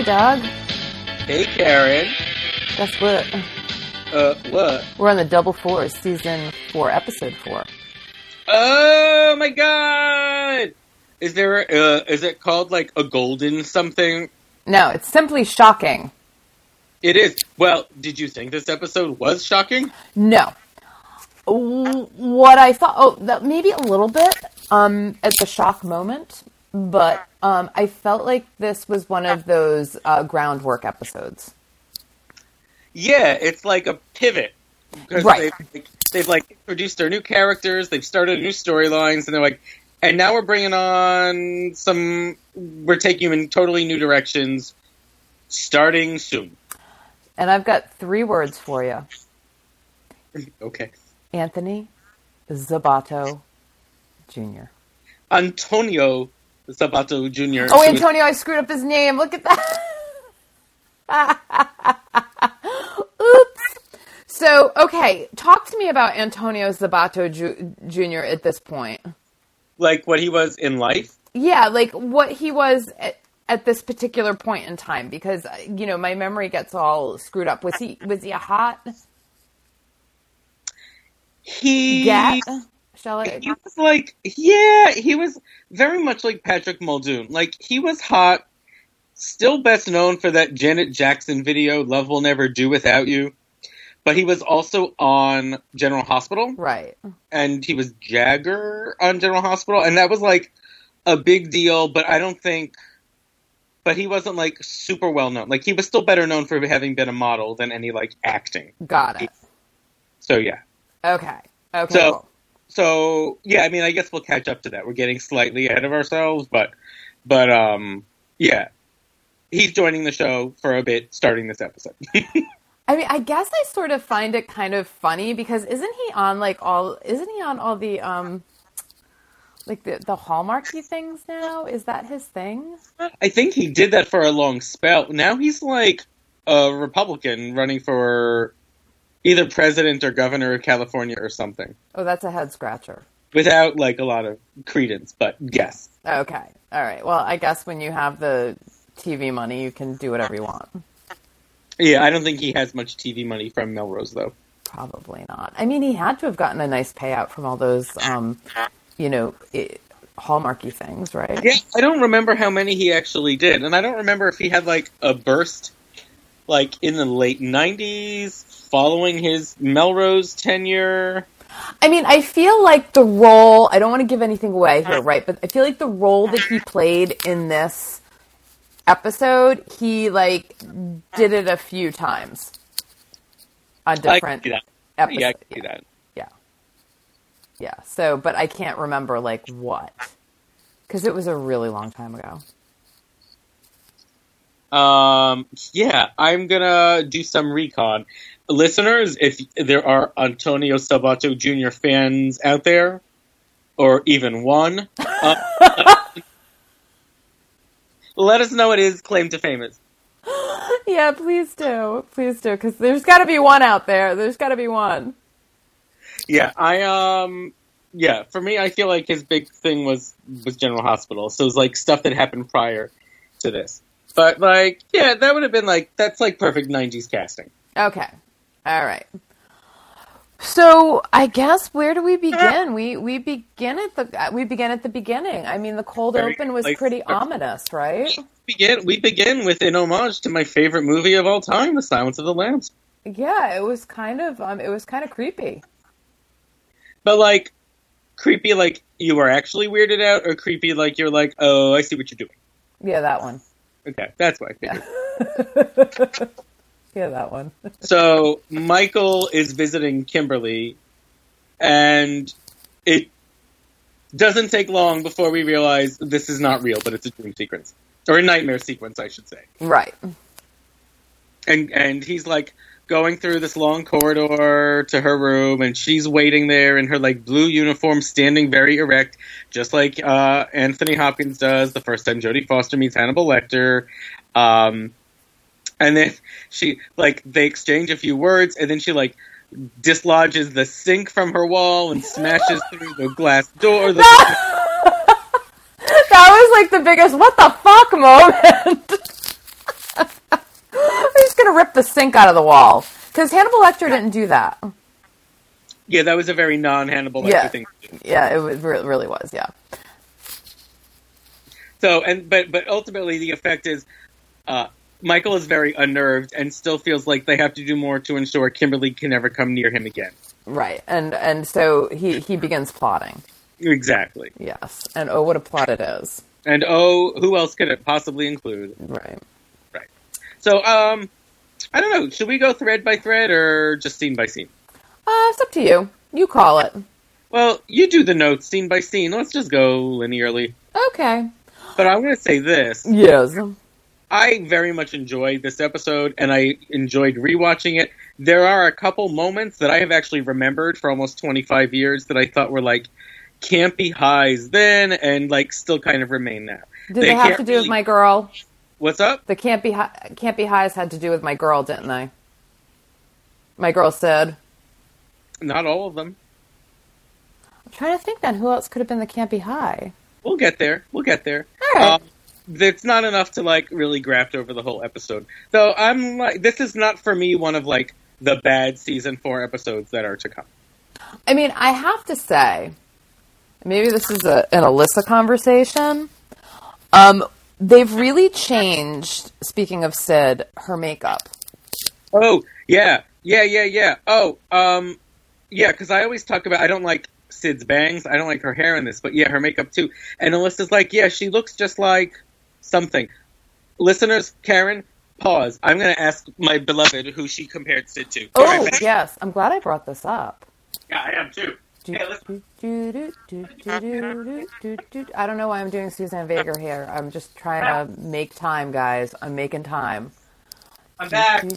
Hey, Doug. Hey, Karen. Guess what? Uh, what? We're on the Double Four, season four, episode four. Oh my god! Is there, uh, is it called like a golden something? No, it's simply shocking. It is. Well, did you think this episode was shocking? No. What I thought, oh, that maybe a little bit um, at the shock moment, but um, I felt like this was one of those uh, groundwork episodes. Yeah, it's like a pivot. Because Right. they've, like, they've like introduced their new characters, they've started new storylines, and they're like, and now we're bringing on some, we're taking you in totally new directions, starting soon. And I've got three words for you Okay. Anthony Sabato Jr. Antonio Sabato Jr. Oh, Antonio, I screwed up his name. Look at that. Oops. So, okay, talk to me about Antonio Sabato Ju- Jr. at this point. Like what he was in life? Yeah, like what he was at, at this particular point in time, because you know my memory gets all screwed up. Was he was he a hot He gat? He was like yeah he was very much like patrick muldoon like he was hot still best known for that janet jackson video love will never do without you but he was also on general hospital Right. and he was jagger on general hospital and that was like a big deal but i don't think but he wasn't like super well known like he was still better known for having been a model than any like acting Got it. so yeah Okay. Okay. So- cool. So yeah, I mean, I guess we'll catch up to that. We're getting slightly ahead of ourselves, but but um, yeah, he's joining the show for a bit, starting this episode. I mean, I guess I sort of find it kind of funny because isn't he on like all? Isn't he on all the um, like the the hallmarky things now? Is that his thing? I think he did that for a long spell. Now he's like a Republican running for either president or governor of California or something, Oh, that's a head scratcher. without like a lot of credence. But yes, Okay. All right. Well, I guess when you have the TV money, you can do whatever you want. yeah, I don't think he has much TV money from Melrose though. Probably not. I mean, he had to have gotten a nice payout from all those, um, you know, i hallmarky things, right? Yeah, I don't remember how many he actually did, and I don't remember if he had like a burst, like in the late '90s, following his Melrose tenure. I mean, I feel like the role, I don't want to give anything away here, right? But I feel like the role that he played in this episode, he like did it a few times on different episodes. Yeah, I can see that. yeah. Yeah. So, but I can't remember like what. Because it was a really long time ago. Um, yeah, I'm gonna do some recon. Listeners, if there are Antonio Sabato Jr. fans out there, or even one, uh, let us know it is claim to fame is. Yeah, please do. Please do. Because there's got to be one out there. There's got to be one. Yeah, I um yeah, for me I feel like his big thing was was General Hospital. So it was like stuff that happened prior to this. But like, yeah, that would have been like that's like perfect 90s casting. Okay. All right. So I guess where do we begin? We we begin at the uh, we begin at the beginning. I mean, the cold Very open was pretty ominous, right? We Begin we begin with an homage to my favorite movie of all time, The Silence of the Lambs. Yeah, it was kind of um, it was kind of creepy. But like creepy like you were actually weirded out or creepy like you're like, "Oh, I see what you're doing." Yeah, that one. Okay, that's why. I figured. Yeah, that one. So Michael is visiting Kimberly, and it doesn't take long before we realize this is not real, but it's a dream sequence or a nightmare sequence, I should say. right. And and he's like going through this long corridor to her room, and she's waiting there in her like blue uniform, standing very erect, just like uh, Anthony Hopkins does the first time Jodie Foster meets Hannibal Lecter. Um, and then she like they exchange a few words, and then she like dislodges the sink from her wall and smashes through the glass door. The, That was like the biggest what the fuck moment. He's going to rip the sink out of the wall because Hannibal Lecter didn't do that. Yeah, that was a very non-Hannibal Lecter Yeah. thing. Yeah, it was, really was. Yeah. So, and but but ultimately, the effect is uh, Michael is very unnerved and still feels like they have to do more to ensure Kimberly can never come near him again. Right. And and so he he begins plotting. Exactly. Yes. And oh, what a plot it is. And oh, who else could it possibly include? Right. Right. So, um, I don't know. Should we go thread by thread or just scene by scene? Uh, it's up to you. You call it. Well, you do the notes scene by scene. Let's just go linearly. Okay. But I'm going to say this. Yes. I very much enjoyed this episode and I enjoyed rewatching it. There are a couple moments that I have actually remembered for almost 25 years that I thought were like campy highs then and like still kind of remain now. Did They they, have to do with my girl? What's up? The can't be hi- can't highs had to do with my girl, didn't they? My girl said. Not all of them. I'm trying to think then who else could have been the can't be high. We'll get there. We'll get there. All right. Um, it's not enough to like really graft over the whole episode. Though I'm like, this is not for me one of like the bad season four episodes that are to come. I mean, I have to say, maybe this is a, an Alyssa conversation. Um, they've really changed. Speaking of Sid, her makeup. Oh yeah, yeah, yeah, yeah. Oh, um, yeah, because I always talk about I don't like Sid's bangs. I don't like her hair in this, but yeah, her makeup too. And Alyssa's like, yeah, she looks just like something. Listeners, Karen, pause. I'm going to ask my beloved who she compared Sid to. Oh yes, I'm glad I brought this up. yeah, I am too. Do, Hey, do, do. I don't know why I'm doing Suzanne Vega here. I'm just trying to make time, guys. I'm making time. I'm back.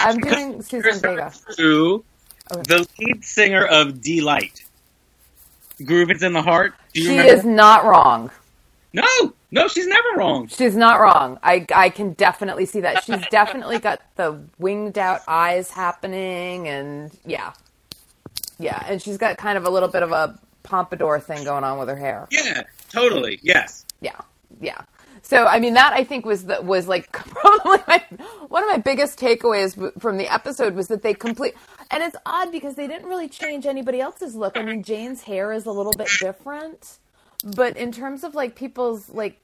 I'm doing Suzanne Vega. To Okay. the lead singer of Deee-Lite. Groove is in the heart. Do you She remember? is not wrong. No, no, she's never wrong. She's not wrong. I I can definitely see that. She's definitely got the winged out eyes happening, and yeah, yeah, and she's got kind of a little bit of a pompadour thing going on with her hair. Yeah, totally. Yes. Yeah, yeah. So I mean, that I think was the, was like probably my, one of my biggest takeaways from the episode was that they complete. And it's odd because they didn't really change anybody else's look. I mean, Jane's hair is a little bit different, but in terms of like people's like,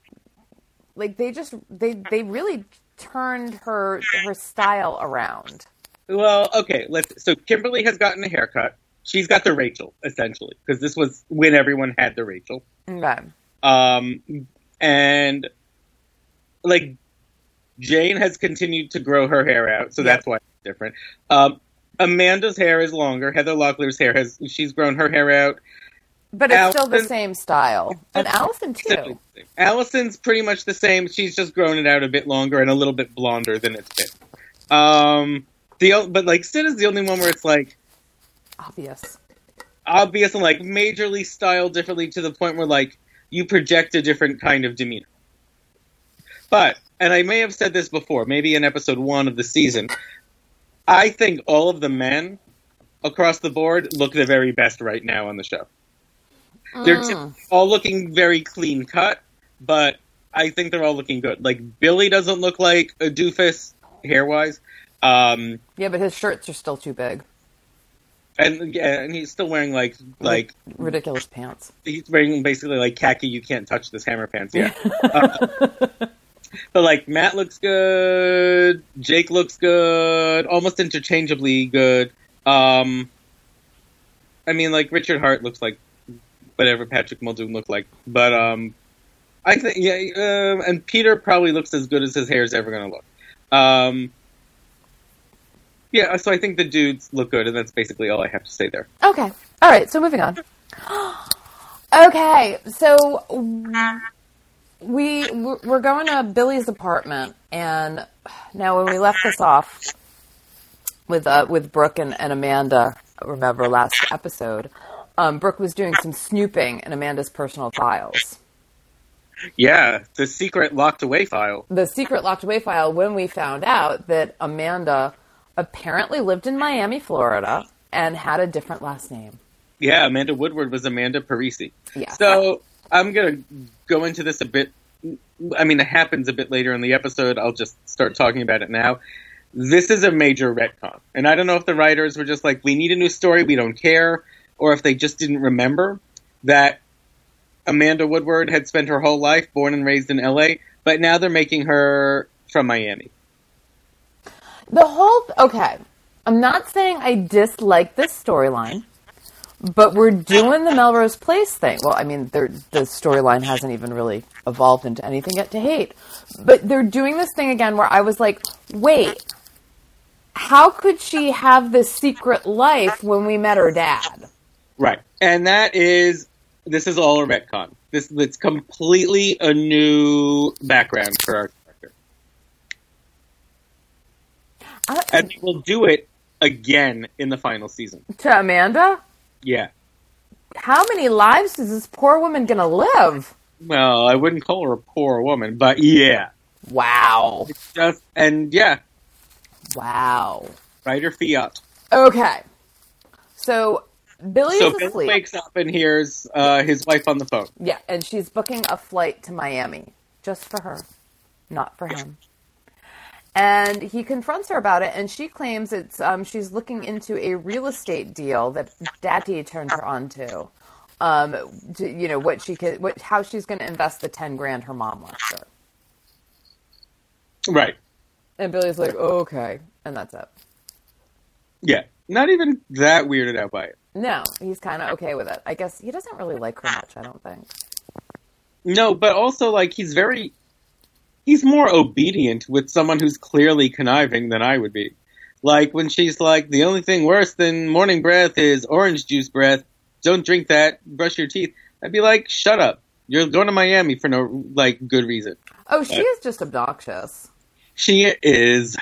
like they just they they really turned her her style around. Well, okay. Let's. So Kimberly has gotten a haircut. She's got the Rachel essentially because this was when everyone had the Rachel. Okay. Um, and like Jane has continued to grow her hair out, so that's why it's different. Um, Amanda's hair is longer. Heather Locklear's hair has she's grown her hair out. But it's still the same style, and Allison too. Allison's pretty much the same. She's just grown it out a bit longer and a little bit blonder than it's been. Um, the but like Sid is the only one where it's like Obvious. obvious and like majorly styled differently to the point where like you project a different kind of demeanor. But and I may have said this before, maybe in episode one of the season, I think all of the men across the board look the very best right now on the show. They're Mm. all looking very clean cut, but I think they're all looking good. Like Billy doesn't look like a doofus hair wise. Um, Yeah, but his shirts are still too big. and yeah, and he's still wearing like like ridiculous pants. he's wearing basically like khaki. You can't touch this hammer pants. Yeah, uh, but like Matt looks good. Jake looks good. Almost interchangeably good. Um, I mean, like Richard Hart looks like whatever Patrick Muldoon looked like, but um, I think yeah, um, and Peter probably looks as good as his hair is ever going to look. Um, yeah, so I think the dudes look good, and that's basically all I have to say there. Okay. All right. So moving on. okay. So we we're going to Billy's apartment, and now when we left this off with uh, with Brooke and, and Amanda, remember last episode, um, Brooke was doing some snooping in Amanda's personal files. Yeah, the secret locked away file. the secret locked away file when we found out that Amanda apparently lived in Miami, Florida, and had a different last name. Yeah, Amanda Woodward was Amanda Parisi. Yeah. So I'm gonna go into this a bit I mean, it happens a bit later in the episode. I'll just start talking about it now. This is a major retcon. And I don't know if the writers were just like, we need a new story, we don't care, or if they just didn't remember that Amanda Woodward had spent her whole life born and raised in LA, but now they're making her from Miami. The whole okay. I'm not saying I dislike this storyline, but we're doing the Melrose Place thing. Well, I mean, the storyline hasn't even really evolved into anything yet to hate, but they're doing this thing again where I was like, wait, how could she have this secret life when we met her dad? Right, and that is this is all a retcon. This it's completely a new background for our character, and we'll do it again in the final season. To Amanda? Yeah. How many lives is this poor woman gonna live? Well, I wouldn't call her a poor woman, but yeah. Wow. It's just and yeah. Wow. Writer fiat. Okay. So Billy's so asleep. Bill wakes up and hears uh, his wife on the phone. Yeah, and she's booking a flight to Miami just for her, not for him and he confronts her about it, and she claims it's um, she's looking into a real estate deal that Daddy turned her onto. Um, to, you know what she could, what how she's going to invest the ten grand her mom left her. Right. And Billy's like, oh, okay, and that's it. Yeah, not even that weirded out by it. No, he's kind of okay with it. I guess he doesn't really like her much. I don't think. No, but also like he's very he's more obedient with someone who's clearly conniving than I would be. Like when she's like, the only thing worse than morning breath is orange juice breath. Don't drink that. Brush your teeth. I'd be like, shut up. You're going to Miami for no like good reason. Oh, she is just obnoxious. She is.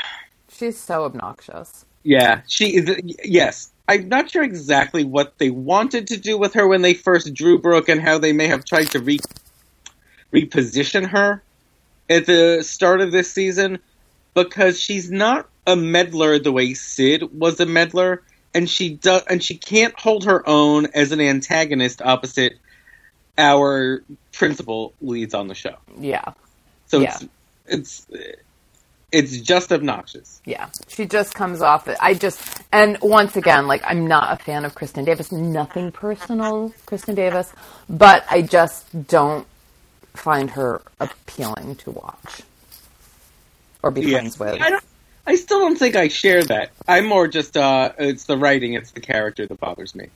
She's so obnoxious. Yeah, she is. Yes, I'm not sure exactly what they wanted to do with her when they first drew Brooke and how they may have tried to re- reposition her at the start of this season because she's not a meddler the way Sid was a meddler, and she does, and she can't hold her own as an antagonist opposite our principal leads on the show. Yeah. So yeah. it's it's it's just obnoxious. Yeah, she just comes off. It I just and once again, like I'm not a fan of Kristin Davis. Nothing personal, Kristin Davis, but I just don't find her appealing to watch or be yeah. friends with. I, I still don't think I share that. I'm more just uh, it's the writing, it's the character that bothers me.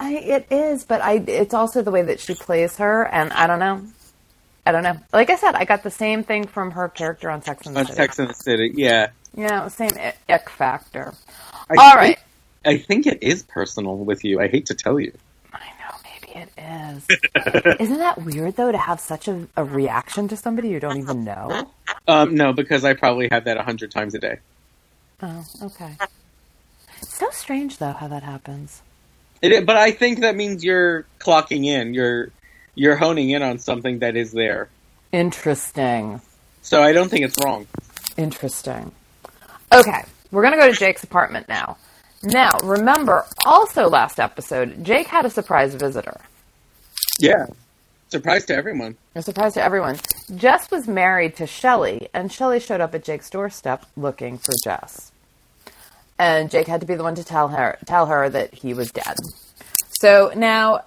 I, it is, but I it's also the way that she plays her, and I don't know. I don't know. Like I said, I got the same thing from her character on Sex and the on City. Sex and the City, yeah. Yeah, same ick factor. I All think, right. I think it is personal with you. I hate to tell you. I know, maybe it is. Isn't that weird though to have such a, a, reaction to somebody you don't even know? Um, no, because I probably have that a hundred times a day. Oh, okay. It's so strange though how that happens. It, but I think that means you're clocking in. You're you're honing in on something that is there. Interesting. So I don't think it's wrong. Interesting. Okay, we're gonna go to Jake's apartment now. Now, remember, also last episode, Jake had a surprise visitor. Yeah. Surprise to everyone. A surprise to everyone. Jess was married to Shelly, and Shelly showed up at Jake's doorstep looking for Jess. And Jake had to be the one to tell her tell her that he was dead. So now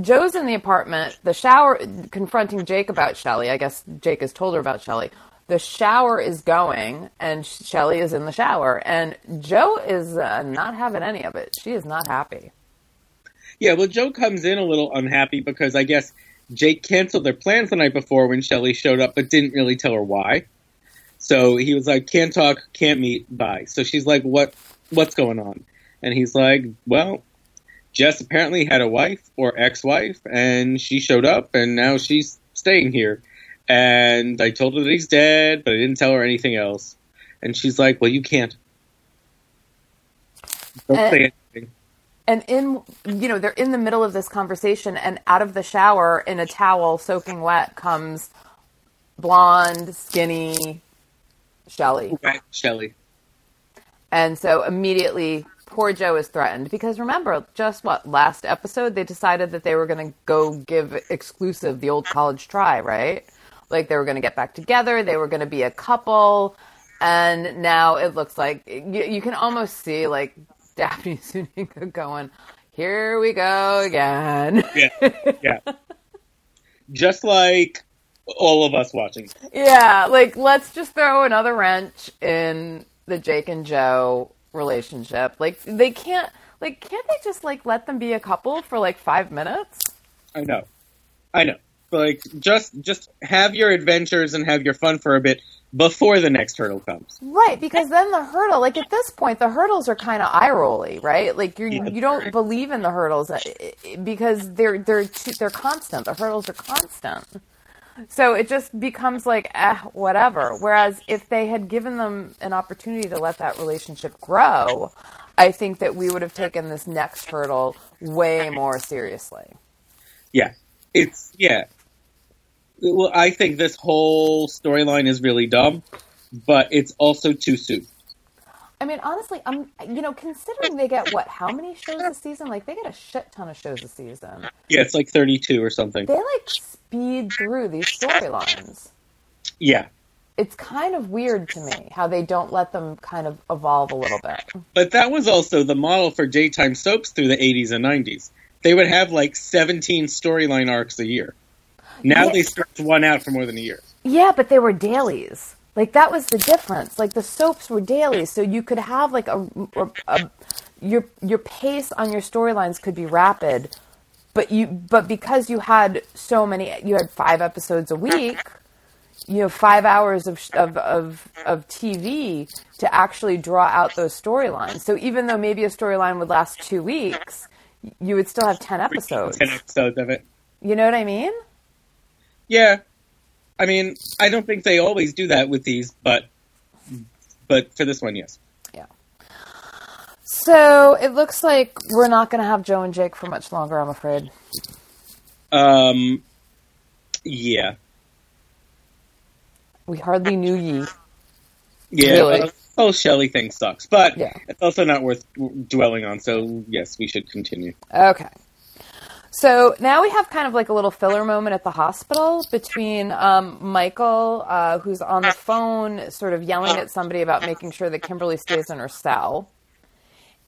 Joe's in the apartment, the shower confronting Jake about Shelly. I guess Jake has told her about Shelly the shower is going and Shelly is in the shower and Joe is uh, not having any of it. She is not happy. Yeah, well, Joe comes in a little unhappy because I guess Jake canceled their plans the night before when Shelly showed up, but didn't really tell her why. So he was like, "Can't talk, can't meet, bye." So she's like, "What? What's going on?" And he's like, "Well, Jess apparently had a wife or ex-wife, and she showed up, and now she's staying here." And I told her that he's dead, but I didn't tell her anything else. And she's like, "Well, you can't." Don't and, say anything. And in you know they're in the middle of this conversation, and out of the shower in a towel soaking wet comes blonde, skinny Shelly. Right, Shelly. And so immediately poor Joe is threatened because remember, just what last episode they decided that they were going to go give exclusive the old college try, right? like they were going to get back together, they were going to be a couple, and now it looks like you, you can almost see like Daphne Zuniga going, "Here we go again." Yeah, yeah. Just like all of us watching. Yeah, like let's just throw another wrench in the Jake and Joe relationship. Like they can't like can't they just like let them be a couple for like 5 minutes? I know. I know. Like just just have your adventures and have your fun for a bit before the next hurdle comes. Right, because then the hurdle, like at this point, the hurdles are kind of eye rolly, right? Like you Yeah. you don't believe in the hurdles uh, because they're they're too, they're constant. The hurdles are constant, so it just becomes like eh, whatever. Whereas if they had given them an opportunity to let that relationship grow, I think that we would have taken this next hurdle way more seriously. Yeah. It's yeah. Well, I think this whole storyline is really dumb, but it's also too soon. I mean, honestly, I'm you know considering they get what how many shows a season? Like they get a shit ton of shows a season. Yeah, it's like 32 or something. they like speed through these storylines. Yeah. It's kind of weird to me how they don't let them kind of evolve a little bit. But that was also the model for daytime soaps through the 80s and 90s. They would have like 17 storyline arcs a year. Now they stretch one out for more than a year. Yeah, but they were dailies. Like that was the difference. Like the soaps were daily, so you could have like a, a, a your your pace on your storylines could be rapid, but you but because you had so many, you had five episodes a week. You have five hours of, of, of, of TV to actually draw out those storylines. So even though maybe a storyline would last two weeks, you would still have 10 episodes. 10 episodes of it. You know what I mean? Yeah. I mean, I don't think they always do that with these, but but for this one, yes. Yeah. So it looks like we're not going to have Joe and Jake for much longer, I'm afraid. Um, yeah, We hardly knew ye. yeah. Really? uh, whole Shelley thing sucks, but Yeah. it's also not worth dwelling on. So yes, we should continue. Okay. So now we have kind of like a little filler moment at the hospital between um, Michael, uh, who's on the phone, sort of yelling at somebody about making sure that Kimberly stays in her cell.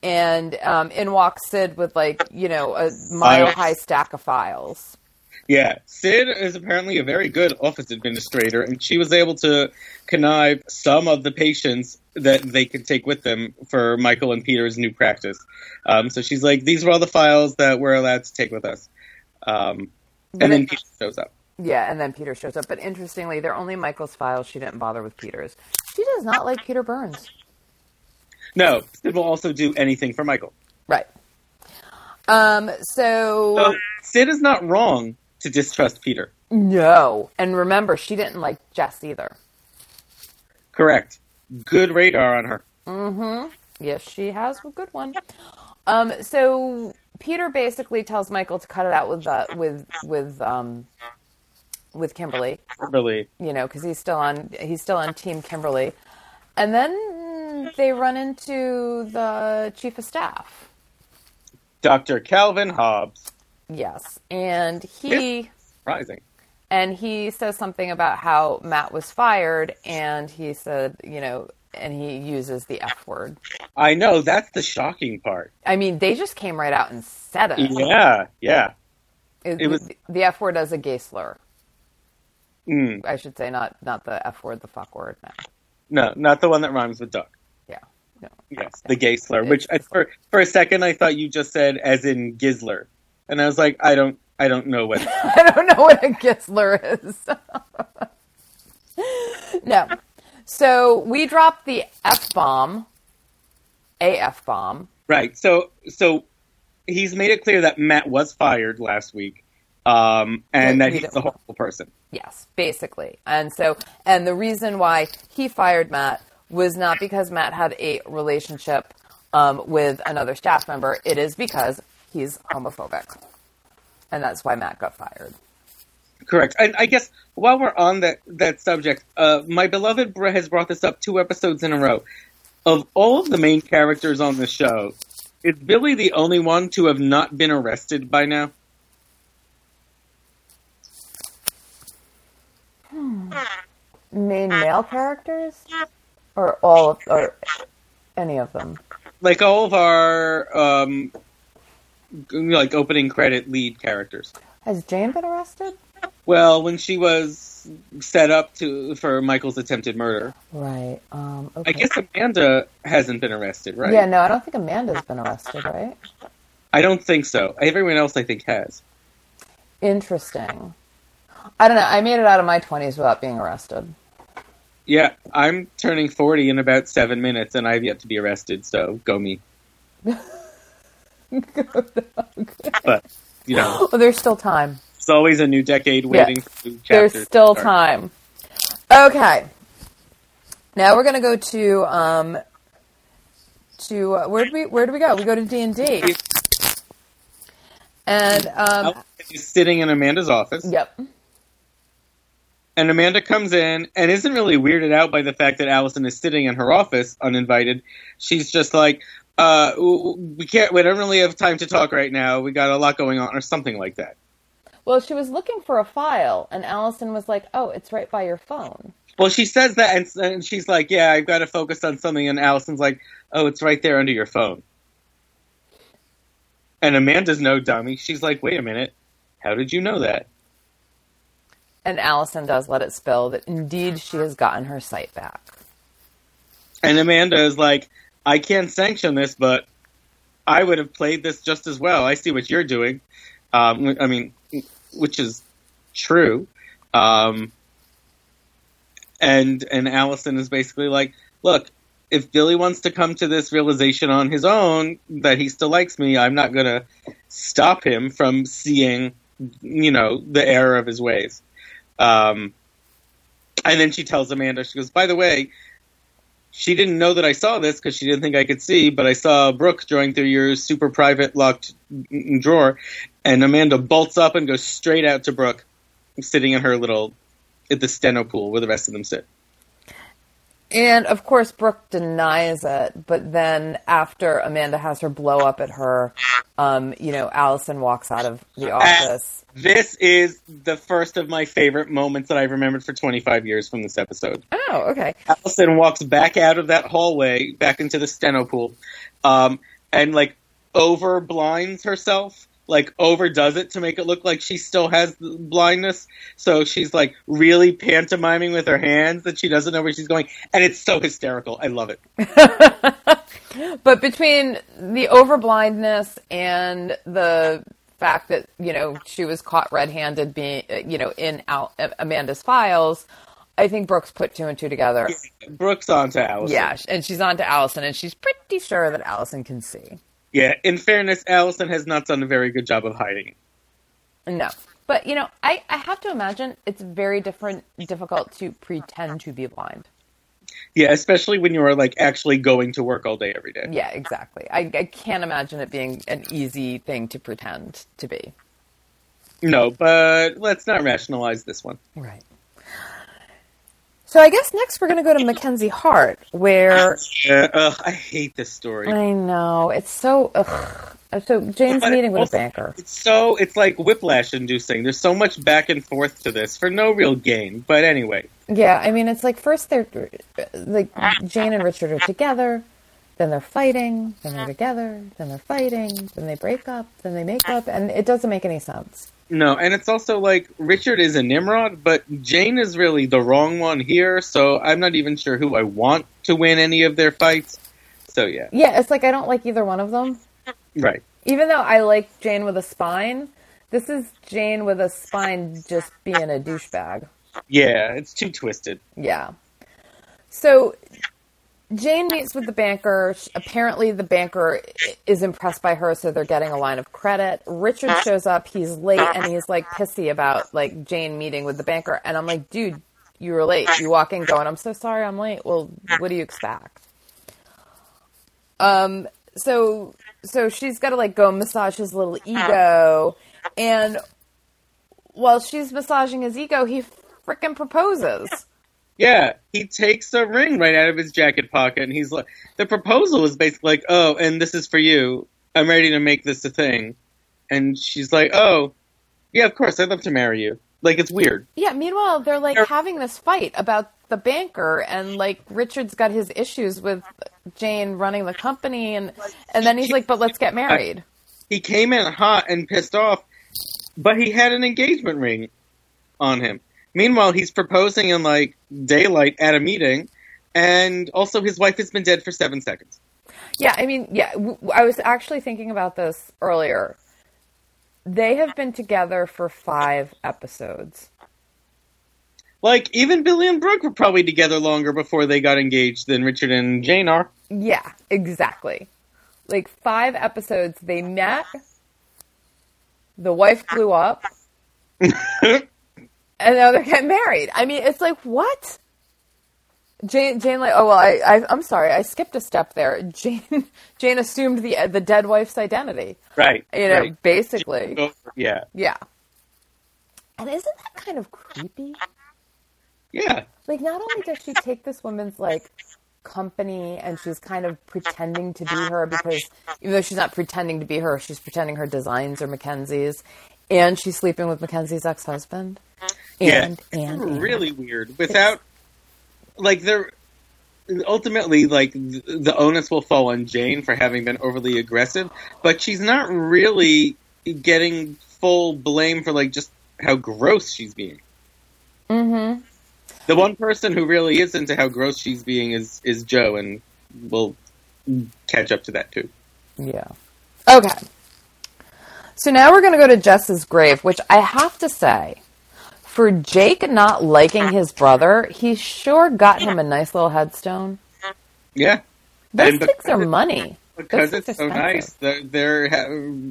And um, in walks Sid with like, you know, a mile high stack of files. Yeah, Sid is apparently a very good office administrator, and she was able to connive some of the patients that they could take with them for Michael and Peter's new practice. Um, so she's like, "These were all the files that we're allowed to take with us." Um, and then Peter shows up. Yeah, and then Peter shows up. But interestingly, they're only Michael's files. She didn't bother with Peter's. She does not like Peter Burns. No, Sid will also do anything for Michael. Right. Um, so, So Sid is not wrong to distrust Peter. no. And remember, she didn't like Jess either. Correct. Good radar on her. Mhm. Yes, she has a good one. Um, so Peter basically tells Michael to cut it out with uh, with with um, with Kimberly, Really. you know, because he's still on he's still on Team Kimberly, and then they run into the chief of staff. Dr. Calvin Hobbs. Yes, and he Surprising. and he says something about how Matt was fired, and he said, you know, and he uses the F word. I know, that's the shocking part. I mean, they just came right out and said it. Yeah, yeah. It, It was- the F word as a gay slur. Mm. I should say not not the F word, the fuck word. No. No, not the one that rhymes with duck. Yeah. No. Yes, the gay slur. Which I, for for a second I thought you just said as in Gizzler, and I was like, I don't, I don't know what. I don't know what a gay slur is. no. So we dropped the F bomb, a F bomb. right. So so he's made it clear that Matt was fired last week, um, and that we he's a horrible person. Yes, basically. And so, and the reason why he fired Matt was not because Matt had a relationship um, with another staff member. It is because he's homophobic. And that's why Matt got fired. Correct. And I guess while we're on that that subject, uh, my beloved Br- has brought this up two episodes in a row. Of all of the main characters on the show, is Billy the only one to have not been arrested by now? main male characters, or all of, or any of them? Like all of our um, like opening credit lead characters. Has Jane been arrested? Well, when she was set up to for Michael's attempted murder, Right. Um, okay. I guess Amanda hasn't been arrested, right? Yeah, no, I don't think Amanda's been arrested, right? I don't think so. Everyone else, I think, has. Interesting. I don't know. I made it out of my 20s without being arrested. Yeah, I'm turning 40 in about seven minutes, and I've yet to be arrested. So go me. But you know, Well, there's still time. it's always a new decade waiting for new There's still time. Okay. Now we're gonna go to um to uh, where do we where do we go? We go to D and D. And um He's sitting in Amanda's office, yep. and Amanda comes in and isn't really weirded out by the fact that Allison is sitting in her office uninvited. She's just like, uh, we can't, we don't really have time to talk right now. We got a lot going on, or something like that. Well, she was looking for a file and Allison was like, "Oh, it's right by your phone." Well, she says that, and, and she's like, "Yeah, I've got to focus on something." And Allison's like, "Oh, it's right there under your phone." And Amanda's no dummy. She's like, "Wait a minute, how did you know that?" And Allison does let it spill that indeed she has gotten her sight back. And Amanda is like, "I can't sanction this, but I would have played this just as well. I see what you're doing." Um, I mean, which is true. Um, and and Allison is basically like, "Look, if Billy wants to come to this realization on his own that he still likes me, I'm not to stop him from seeing, you know, the error of his ways." Um, and then she tells Amanda, she goes, "By the way." She didn't know that I saw this because she didn't think I could see, but I saw Brooke drawing through your super private locked drawer, and Amanda bolts up and goes straight out to Brooke, sitting in her little at the steno pool where the rest of them sit. And of course, Brooke denies it, but then after Amanda has her blow up at her, um, you know, Allison walks out of the office. This is the first of my favorite moments that I've remembered for 25 years from this episode. Oh, okay. Allison walks back out of that hallway, back into the steno pool, um, and like over blinds herself, like overdoes it to make it look like she still has blindness. So she's like really pantomiming with her hands that she doesn't know where she's going, and it's so hysterical. I love it. But between the overblindness and the fact that you know she was caught red-handed, being you know in Al- Amanda's files, I think Brooke's put two and two together. Brooke's onto Allison. Yeah, and she's on to Allison, and she's pretty sure that Allison can see. Yeah. In fairness, Allison has not done a very good job of hiding it. No. But you know, I, I have to imagine it's very different difficult to pretend to be blind. Yeah, especially when you are like actually going to work all day every day. Yeah, exactly. I, I can't imagine it being an easy thing to pretend to be. No, but let's not rationalize this one. Right. So I guess next we're going to go to Mackenzie Hart, where ugh, I hate this story. I know it's so. Ugh. So Jane's But meeting with a also- banker. It's so it's like whiplash inducing. There's so much back and forth to this for no real gain. But anyway, Yeah, I mean it's like first they're like Jane and Richard are together, then they're fighting, then they're together, then they're fighting, then they break up, then they make up, and it doesn't make any sense. No, and it's also like Richard is a Nimrod, but Jane is really the wrong one here. So I'm not even sure who I want to win any of their fights. So yeah, Yeah, it's like I don't like either one of them. right. Even though I like Jane with a spine, this is Jane with a spine just being a douchebag. Yeah, it's too twisted. Yeah. So Jane meets with the banker. Apparently, the banker is impressed by her, so they're getting a line of credit. Richard shows up. He's late and he's like pissy about like Jane meeting with the banker. And I'm like, dude, you were late. You walk in going, I'm so sorry, I'm late. Well, what do you expect? Um. So so she's got to like go massage his little ego, and while she's massaging his ego, he frickin' proposes. Yeah, he takes a ring right out of his jacket pocket, and he's like, the proposal is basically like, oh, and this is for you. I'm ready to make this a thing. And she's like, oh, yeah, of course, I'd love to marry you. Like, it's weird. Yeah, meanwhile, they're like They're- having this fight about the banker, and like Richard's got his issues with Jane running the company, and and then he's like, "But let's get married." He came in hot and pissed off, but he had an engagement ring on him. Meanwhile, he's proposing in like daylight at a meeting, and also his wife has been dead for seven seconds. Yeah, I mean, yeah, w- I was actually thinking about this earlier. They have been together for five episodes. Like even Billy and Brooke were probably together longer before they got engaged than Richard and Jane are. Yeah, exactly. Like five episodes, they met. The wife blew up, and now they're getting married. I mean, it's like what? Jane, Jane, like, oh well, I, I, I'm sorry, I skipped a step there. Jane, Jane assumed the the dead wife's identity. Right. You know, right. basically, Yeah. yeah. And isn't that kind of creepy? Yeah. Like, not only does she take this woman's like company and she's kind of pretending to be her because even though she's not pretending to be her, she's pretending her designs are Mackenzie's, and she's sleeping with Mackenzie's ex-husband. And yeah. and, and really weird. Without like they're ultimately like th- the onus will fall on Jane for having been overly aggressive, but she's not really getting full blame for like just how gross she's being. Mm-hmm. The one person who really is into how gross she's being is is Joe, and we'll catch up to that too. Yeah. Okay. So now we're going to go to Jess's grave, which I have to say, for Jake not liking his brother, he sure got him a nice little headstone. Yeah, Those And things are money. because Those it's so nice. They're, they're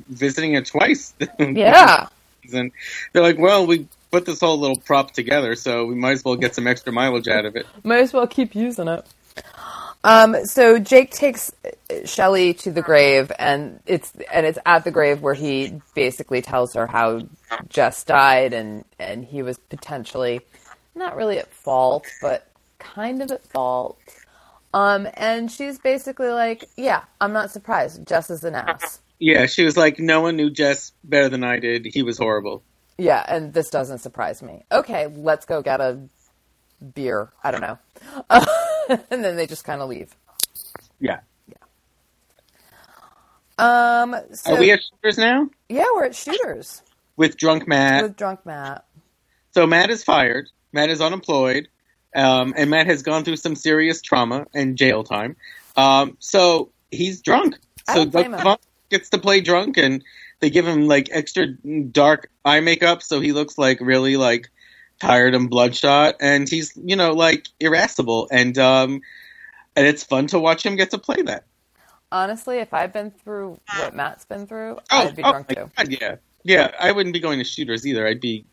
visiting it twice. Yeah. and they're like, well, we put this whole little prop together, so we might as well get some extra mileage out of it. Might as well keep using it. Um, so Jake takes Shelley to the grave, and it's and it's at the grave where he basically tells her how Jess died, and and he was potentially not really at fault, but kind of at fault. Um, and she's basically like, "Yeah, I'm not surprised. Jess is an ass." Yeah, she was like, no one knew Jess better than I did. He was horrible. Yeah, and this doesn't surprise me. Okay, let's go get a beer. I don't know. and then they just kind of leave. Yeah. Yeah. Um, so Are we at shooters now? yeah, we're at shooters With drunk Matt. with drunk Matt. So Matt is fired. Matt is unemployed. Um, and Matt has gone through some serious trauma and jail time. Um, so he's drunk. So Doug gets to play drunk and they give him like extra dark eye makeup so he looks like really like tired and bloodshot and he's, you know, like irascible and um and it's fun to watch him get to play that. Honestly, if I'd been through what Matt's been through, Oh, I'd be oh drunk too. God, yeah. Yeah, I wouldn't be going to shooters either. I'd be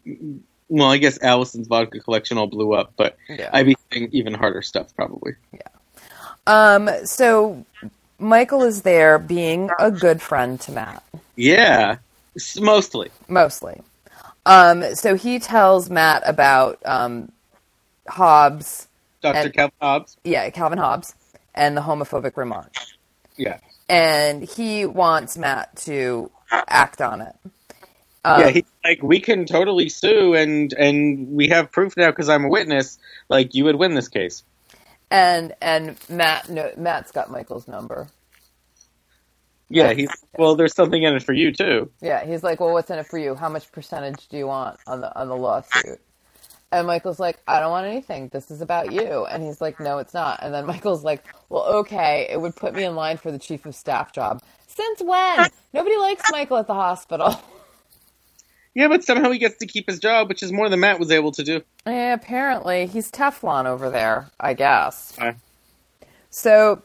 well, I guess Allison's vodka collection all blew up, but Yeah. I'd be saying even harder stuff probably. Yeah. Um, so Michael is there being a good friend to Matt, Yeah, mostly. mostly. Um, so he tells Matt about um, Hobbs, Dr. And- Calvin Hobbs. yeah, Calvin Hobbs, and the homophobic remark. Yeah. And he wants Matt to act on it. Um, yeah, he's like, we can totally sue, and and we have proof now because I'm a witness. Like, you would win this case. and and Matt no, Matt's got Michael's number. Yeah, he's well. There's something in it for you too. Yeah, he's like, "Well, what's in it for you? How much percentage do you want on the on the lawsuit?" And Michael's like, "I don't want anything. This is about you." And he's like, "No, it's not." And then Michael's like, "Well, okay, it would put me in line for the chief of staff job." Since when? Nobody likes Michael at the hospital. Yeah, but somehow he gets to keep his job, which is more than Matt was able to do. yeah, apparently he's Teflon over there. I guess. Uh, So,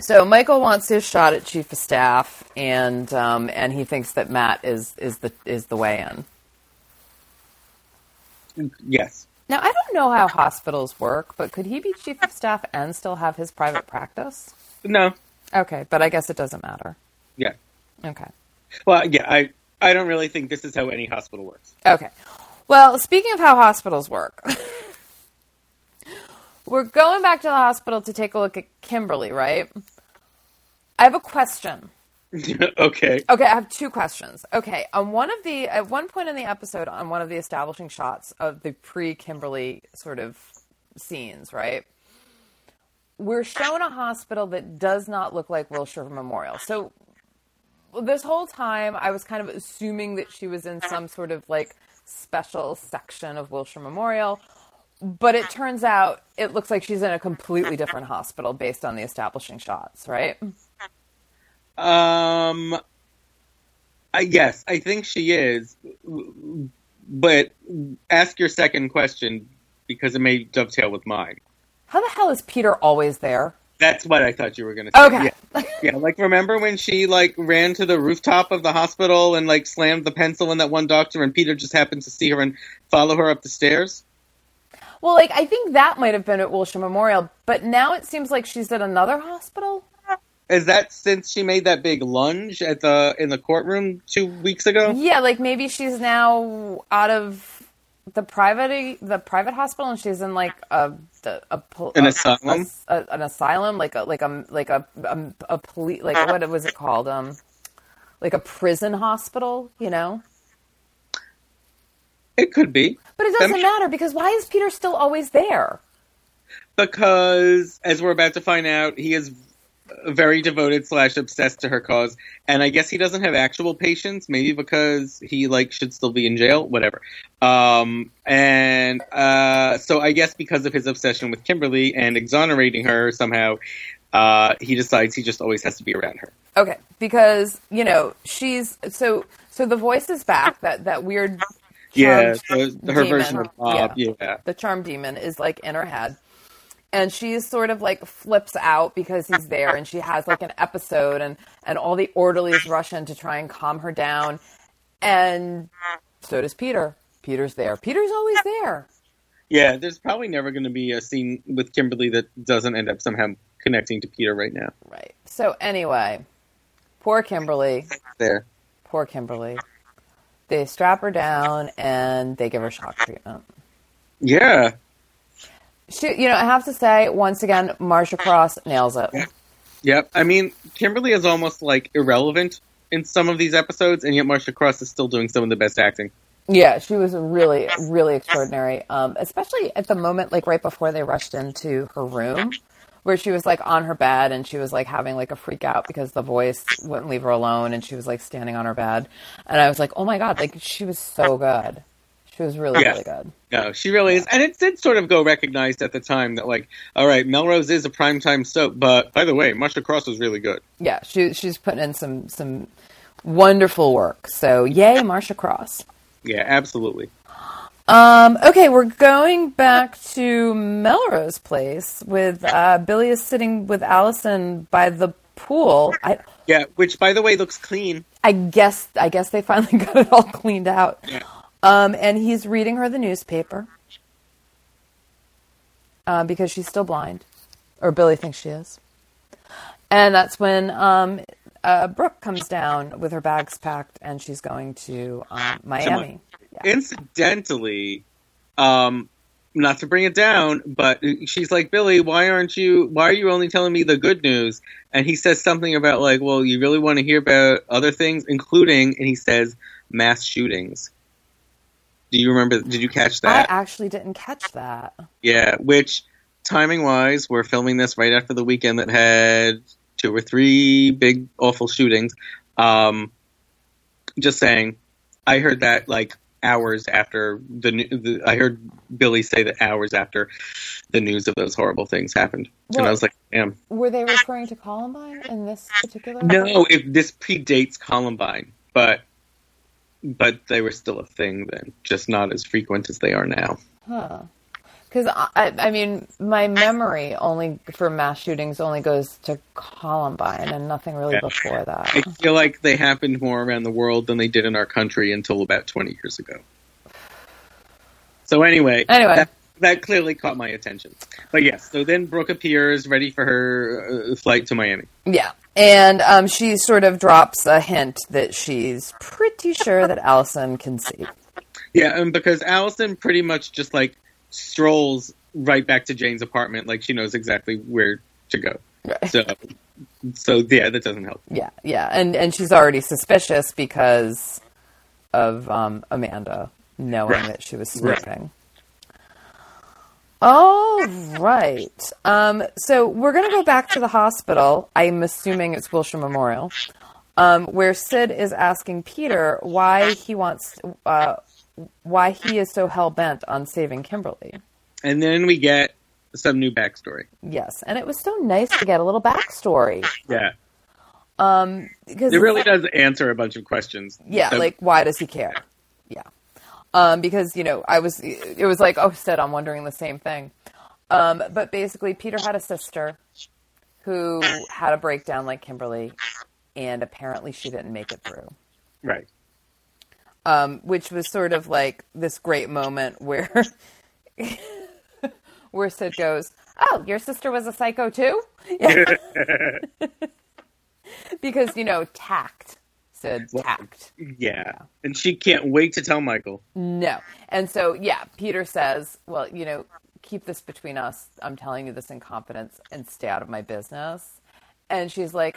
so Michael wants his shot at chief of staff, and um, and he thinks that Matt is is the is the way in. yes. Now, I don't know how hospitals work, but could he be chief of staff and still have his private practice? No. Okay, but I guess it doesn't matter. Yeah. Okay. Well, yeah. I I don't really think this is how any hospital works. Okay. Well, speaking of how hospitals work, we're going back to the hospital to take a look at Kimberly, right? I have a question. okay. Okay, I have two questions. Okay, on one of the at one point in the episode, on one of the establishing shots of the pre-Kimberly sort of scenes, right? We're shown a hospital that does not look like Wilshire Memorial. So this whole time, I was kind of assuming that she was in some sort of like special section of Wilshire Memorial. But it turns out it looks like she's in a completely different hospital based on the establishing shots, right? Um, I guess I think she is, but ask your second question because it may dovetail with mine. How the hell is Peter always there? That's what I thought you were going to say. Okay. Yeah. yeah, like remember when she like ran to the rooftop of the hospital and like slammed the pencil in that one doctor and Peter just happened to see her and follow her up the stairs? Well, like I think that might have been at Wilshire Memorial, but now it seems like she's at another hospital. Is that since she made that big lunge at the in the courtroom two weeks ago? Yeah, like maybe she's now out of the private the private hospital and she's in like a a, a an a, asylum, a, an asylum, like a like a like a a, a police like what was it called? Um, like a prison hospital, you know. It could be, but it doesn't matter because why is Peter still always there? Because as we're about to find out, he is very devoted slash obsessed to her cause, and I guess he doesn't have actual patients. Maybe because he like should still be in jail, whatever. Um, and uh, so I guess because of his obsession with Kimberly and exonerating her somehow, uh, he decides he just always has to be around her. Okay, because you know she's so so the voice is back. That that weird. Yeah, the, her demon, version of Bob. Yeah. yeah, the charm demon is like in her head. And she's sort of like flips out because he's there and she has like an episode and and all the orderlies rush in to try and calm her down. And so does peter. Peter's there. Peter's always there. Yeah there's probably never going to be a scene with kimberly that doesn't end up somehow connecting to peter right now. Right. So anyway poor kimberly. There. Poor kimberly they strap her down and they give her shock treatment yeah she, you know, I have to say once again, Marcia Cross nails it. Yep. I mean, Kimberly is almost like irrelevant in some of these episodes, and yet Marcia Cross is still doing some of the best acting. Yeah, she was really, really extraordinary. Um, especially at the moment, like right before they rushed into her room, where she was like on her bed and she was like having like a freak out because the voice wouldn't leave her alone, and she was like standing on her bed, and I was like, oh my god, like she was so good. She was really, yeah. really good. No, she really is. And it did sort of go recognized at the time that, like, all right, Melrose is a primetime soap, but by the way, Marcia Cross was really good. Yeah, she, she's putting in some, some wonderful work. So, yay, Marcia Cross. Yeah, absolutely. Um, okay, we're going back to Melrose Place with uh, Billy is sitting with Allison by the pool. I, yeah, which by the way looks clean. I guess I guess they finally got it all cleaned out. Yeah. Um, and he's reading her the newspaper uh, because she's still blind, or Billy thinks she is. And that's when um, uh, Brooke comes down with her bags packed, and she's going to um, Miami. Yeah. Incidentally, um, not to bring it down, but she's like, Billy, why aren't you? Why are you only telling me the good news? And he says something about like, well, you really want to hear about other things, including, and he says mass shootings. Do you remember? Did you catch that? I actually didn't catch that. Yeah, which timing wise, we're filming this right after the weekend that had two or three big awful shootings. Um, just saying, I heard that like hours after the, the, I heard Billy say that hours after the news of those horrible things happened, well, and I was like, "Damn." Were they referring to Columbine in this particular? No, if this predates Columbine, but but they were still a thing then, just not as frequent as they are now. Huh. Because I, I mean, my memory only for mass shootings only goes to Columbine and nothing really yeah. before that. I feel like they happened more around the world than they did in our country until about 20 years ago. So anyway, anyway, that, that clearly caught my attention. But yes, so then Brooke appears ready for her uh, flight to Miami. Yeah. And um, she sort of drops a hint that she's pretty sure that Allison can see. Yeah, and because Allison pretty much just like strolls right back to Jane's apartment, like she knows exactly where to go. Right. So, so yeah, that doesn't help. Yeah, yeah, and and she's already suspicious because of um, Amanda knowing right. that she was snooping. Right. All right. Um, so we're going to go back to the hospital. I'm assuming it's Wilshire Memorial, um, where Sid is asking Peter why he wants, uh, why he is so hell bent on saving Kimberly. And then we get some new backstory. Yes, and it was so nice to get a little backstory. Yeah. Um, because It really does answer a bunch of questions. Yeah, So- like why does he care? Yeah. Um, because you know, I was it was like, oh, Sid, I'm wondering the same thing. Um, but basically, Peter had a sister who had a breakdown like Kimberly, and apparently she didn't make it through. right. Um, which was sort of like this great moment where where Sid goes, "Oh, your sister was a psycho too," because you know, tact. Sid tact. Yeah. And she can't wait to tell Michael. No. And so, yeah, Peter says, well, you know, keep this between us. I'm telling you this in confidence and stay out of my business. And she's like,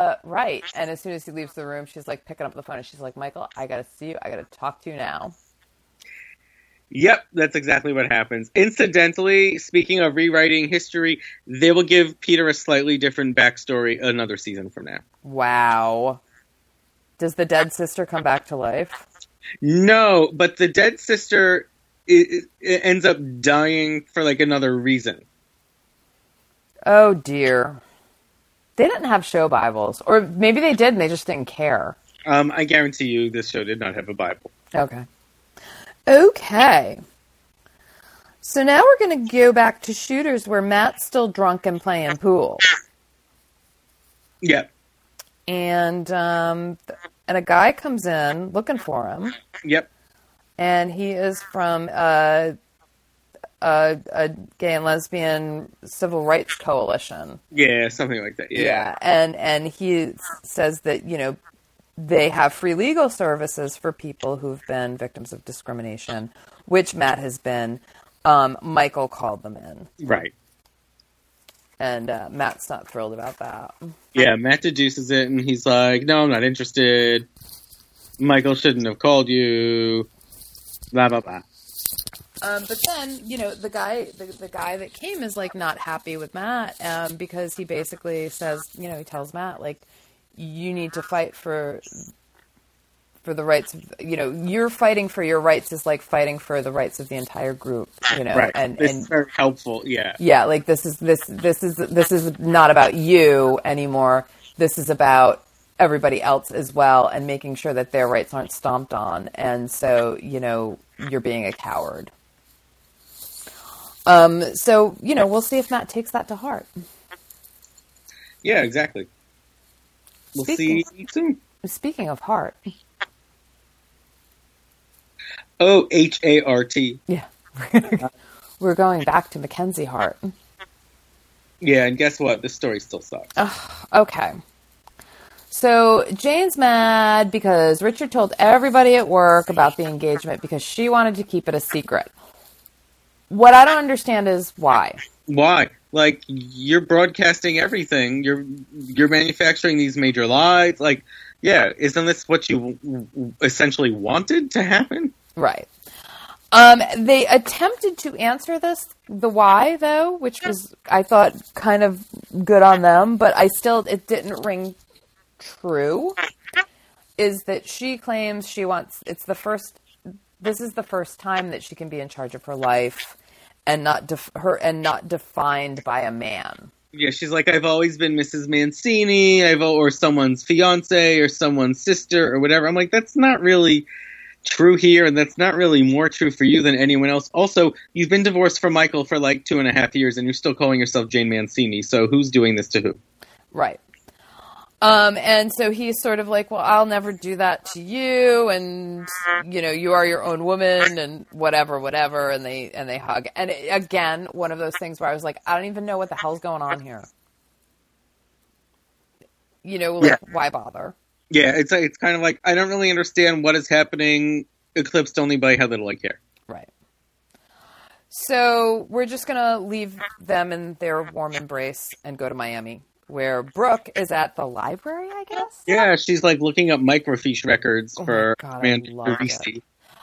uh, right. And as soon as he leaves the room, she's like picking up the phone and she's like, Michael, I got to see you. I got to talk to you now. Yep, that's exactly what happens. Incidentally, speaking of rewriting history, they will give Peter a slightly different backstory another season from now. Wow. Does the dead sister come back to life? No, but the dead sister i i ends up dying for like another reason. Oh, dear. They didn't have show Bibles. Or maybe they did and they just didn't care. Um, I guarantee you, this show did not have a Bible. Okay. Okay. So now we're going to go back to shooters where Matt's still drunk and playing pool. Yep, And um, and a guy comes in looking for him, yep, and he is from uh, a, a gay and lesbian civil rights coalition. yeah, something like that. Yeah, and and he says that you know they have free legal services for people who've been victims of discrimination, which Matt has been. Um, Michael called them in, right. and uh, Matt's not thrilled about that. Yeah, Matt deduces it, and he's like, "No, I'm not interested. Michael shouldn't have called you." Blah blah blah. Um, but then, you know, the guy, the, the guy that came is like not happy with Matt um, because he basically says, you know, he tells Matt like, you need to fight for for the rights. Of, you know, you're fighting for your rights is like fighting for the rights of the entire group. You know, right. and this and is very helpful. Yeah. yeah, like this is this this is this is not about you anymore. This is about everybody else as well and making sure that their rights aren't stomped on. And so, you know, you're being a coward. Um, so, you know, we'll see if Matt takes that to heart. Yeah, exactly. We'll Speaking- see soon. Speaking of heart, Oh, H A R T. yeah, we're going back to Mackenzie Hart. Yeah, and guess what? This story still sucks. Okay. So Jane's mad because Richard told everybody at work about the engagement because she wanted to keep it a secret. What I don't understand is why. Why? Like you're broadcasting everything. You're you're manufacturing these major lies. Like, yeah, isn't this what you essentially wanted to happen? Right. Um, they attempted to answer this, the why though, which was I thought kind of good on them, but I still it didn't ring true. Is that she claims she wants? It's the first. This is the first time that she can be in charge of her life, and not def- her and not defined by a man. Yeah, she's like, I've always been Mrs. Mancini, I've or someone's fiance or someone's sister or whatever. I'm like, that's not really true here, and that's not really more true for you than anyone else. Also, you've been divorced from Michael for like two and a half years, and you're still calling yourself Jane Mancini. So who's doing this to who? Right. Um, and so he's sort of like, well, I'll never do that to you, and you know, you are your own woman, and whatever, whatever. And they and they hug. And it, again, one of those things where I was like, I don't even know what the hell's going on here. You know, like Yeah. why bother? Yeah, it's it's kind of like I don't really understand what is happening, eclipsed only by how little I care. Right. So we're just gonna leave them in their warm embrace and go to Miami, where Brooke is at the library, I guess. Yeah, she's like looking up microfiche records Oh for God.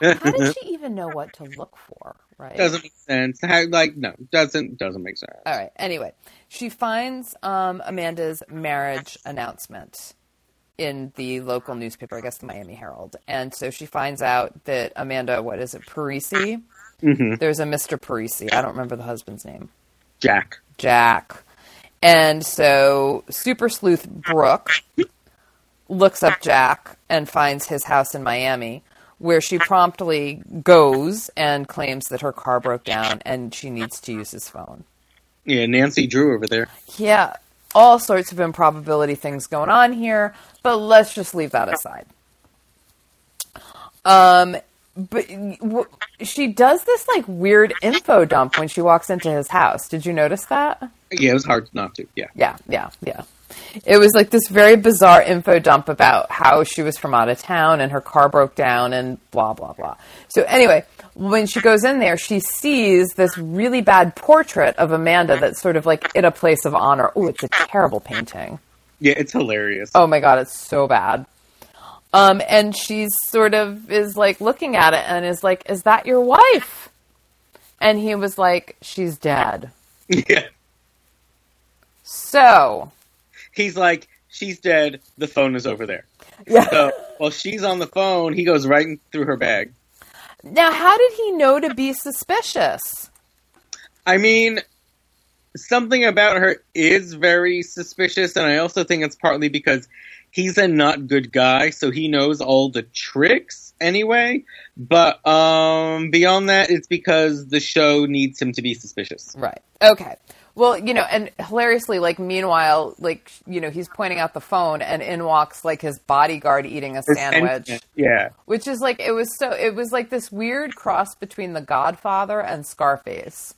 How did she even know what to look for? Right. doesn't make sense. How, like no, doesn't doesn't make sense. All right. Anyway, she finds um, Amanda's marriage announcement in the local newspaper, I guess the Miami Herald, and so she finds out that Amanda, what is it, Parezi? hmm There's a Mr. Parezi. I don't remember the husband's name. Jack. Jack. And so Super Sleuth Brooke looks up Jack and finds his house in Miami, where she promptly goes and claims that her car broke down and she needs to use his phone. Yeah, Nancy Drew over there. Yeah, all sorts of improbability things going on here, but let's just leave that aside. Um, but w- she does this like weird info dump when she walks into his house. Did you notice that? Yeah, it was hard not to. Yeah. Yeah, yeah, yeah. It was like this very bizarre info dump about how she was from out of town and her car broke down and blah, blah, blah. So, anyway, when she goes in there, she sees this really bad portrait of Amanda that's sort of like in a place of honor. Oh, it's a terrible painting. Yeah, it's hilarious. Oh my God, it's so bad. Um, and she's sort of is like looking at it and is like, Is that your wife? And he was like, She's dead. Yeah. So, He's like, she's dead. The phone is over there. yeah. So while she's on the phone, he goes right in through her bag. Now, how did he know to be suspicious? I mean, something about her is very suspicious, and I also think it's partly because he's a not good guy, so he knows all the tricks anyway. But um, beyond that, it's because the show needs him to be suspicious. Right. Okay. Well, you know, and hilariously, like, meanwhile, like, you know, he's pointing out the phone, and in walks, like, his bodyguard eating a sandwich, yeah, which is like, it was so, it was like this weird cross between The Godfather and Scarface.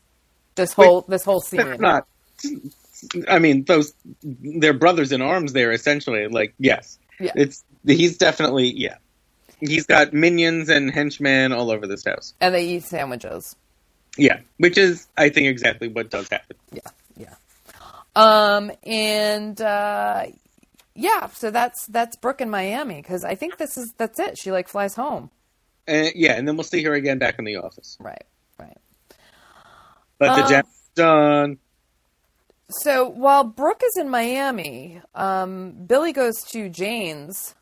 This whole, this whole scene. that's not. I mean, those they're brothers in arms. There, essentially, like yes, Yeah. it's he's definitely yeah. He's got minions and henchmen all over this house. And they eat sandwiches. Yeah, which is, I think, exactly what does happen. Yeah, yeah. Um, and uh, yeah, so that's that's Brooke in Miami because I think this is that's it. She like flies home. And yeah, and then we'll see her again back in the office. Right, right. But the Um, job's done. So while Brooke is in Miami, um, Billy goes to Jane's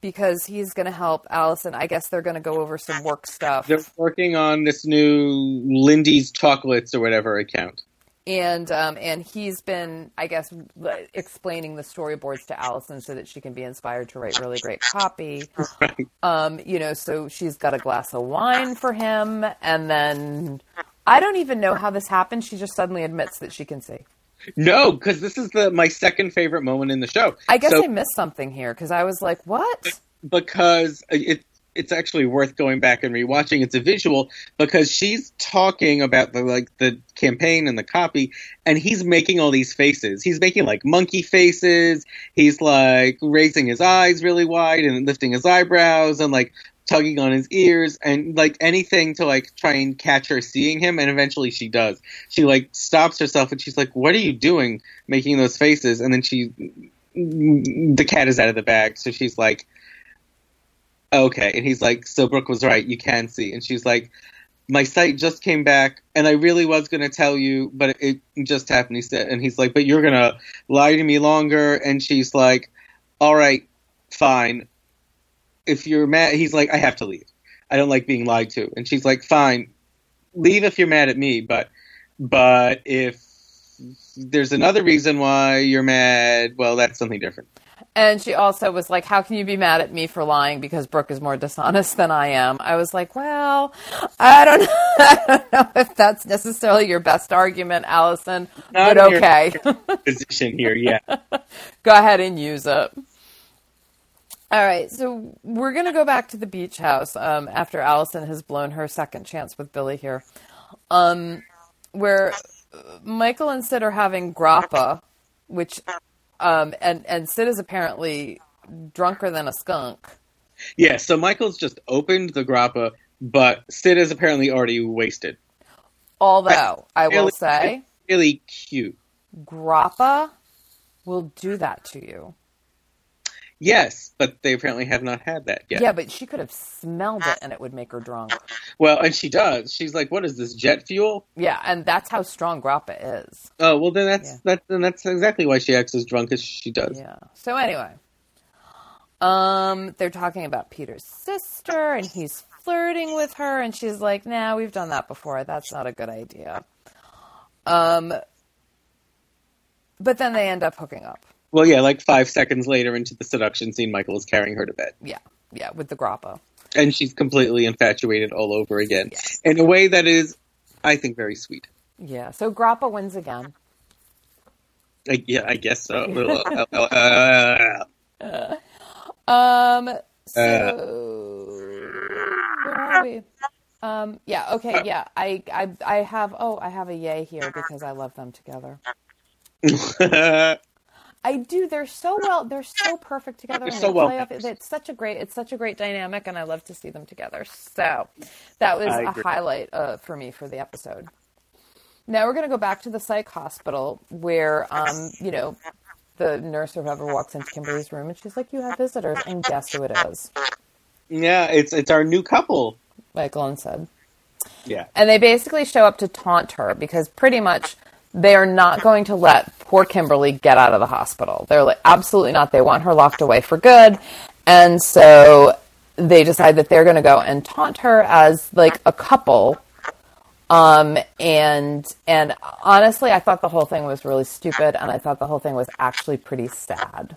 because he's going to help Allison. I guess they're going to go over some work stuff. They're working on this new Lindy's Chocolates or whatever account. and um, and he's been, I guess, explaining the storyboards to Allison so that she can be inspired to write really great copy. Right. Um, you know, so she's got a glass of wine for him, and then I don't even know how this happened. She just suddenly admits that she can see. No, because this is the my second favorite moment in the show. I guess So- I missed something here because I was like, "What?" because uh, it it's actually worth going back and rewatching. It's a visual because she's talking about the like the campaign and the copy, and he's making all these faces. He's making like monkey faces. He's like raising his eyes really wide and lifting his eyebrows and like tugging on his ears and like anything to like try and catch her seeing him and eventually she does she like stops herself and she's like what are you doing making those faces and then she the cat is out of the bag so she's like okay. And he's like, so Brooke was right. You can see. And she's like, my sight just came back, and I really was going to tell you, but it just happened. He said, and he's like, but you're going to lie to me longer. And she's like, all right, fine. If you're mad, he's like, I have to leave. I don't like being lied to. And she's like, fine, leave if you're mad at me, but but if there's another reason why you're mad, well, that's something different. And she also was like, How can you be mad at me for lying because Brooke is more dishonest than I am? I was like, Well, I don't know, I don't know if that's necessarily your best argument, Allison, Not but okay. Position here, yeah. go ahead and use it. All right, so we're going to go back to the beach house um, after Allison has blown her second chance with Billy here, um, where uh, Michael and Sid are having grappa, which um, and and Sid is apparently drunker than a skunk. Yeah, so Michael's just opened the grappa, but Sid is apparently already wasted. Although I will Really- say, Really cute. grappa will do that to you. Yes, but they apparently have not had that yet. Yeah, but she could have smelled it and it would make her drunk. Well, and she does. She's like, "What is this jet fuel?" Yeah, and that's how strong grappa is. Oh, well, then that's Yeah. that. Then that's exactly why she acts as drunk as she does. Yeah. So anyway, um, they're talking about Peter's sister, and he's flirting with her, and she's like, "Nah, we've done that before. That's not a good idea." Um, but then they end up hooking up. Well, yeah, like five seconds later into the seduction scene, Michael is carrying her to bed, Yeah, yeah, with the grappa. and she's completely infatuated all over again Yes. in a way that is, I think, very sweet. Yeah. So grappa wins again. I, yeah, I guess so. Uh, uh, uh, Um. So where are we? Um. Yeah. Okay. Yeah. I. I. I have. Oh, I have a yay here because I love them together. I do. They're so well. They're so perfect together. They're and so well. It's such a great. It's such a great dynamic, and I love to see them together. So that was a highlight uh, for me for the episode. Now we're going to go back to the psych hospital where, um, you know, the nurse or whoever walks into Kimberly's room and she's like, "You have visitors," and guess who it is? yeah, it's it's our new couple. Like Glenn said. Yeah, And they basically show up to taunt her because pretty much they are not going to let poor Kimberly get out of the hospital. They're like, absolutely not. They want her locked away for good. And so they decide that they're going to go and taunt her as like a couple. Um, and, and honestly, I thought the whole thing was really stupid and I thought the whole thing was actually pretty sad.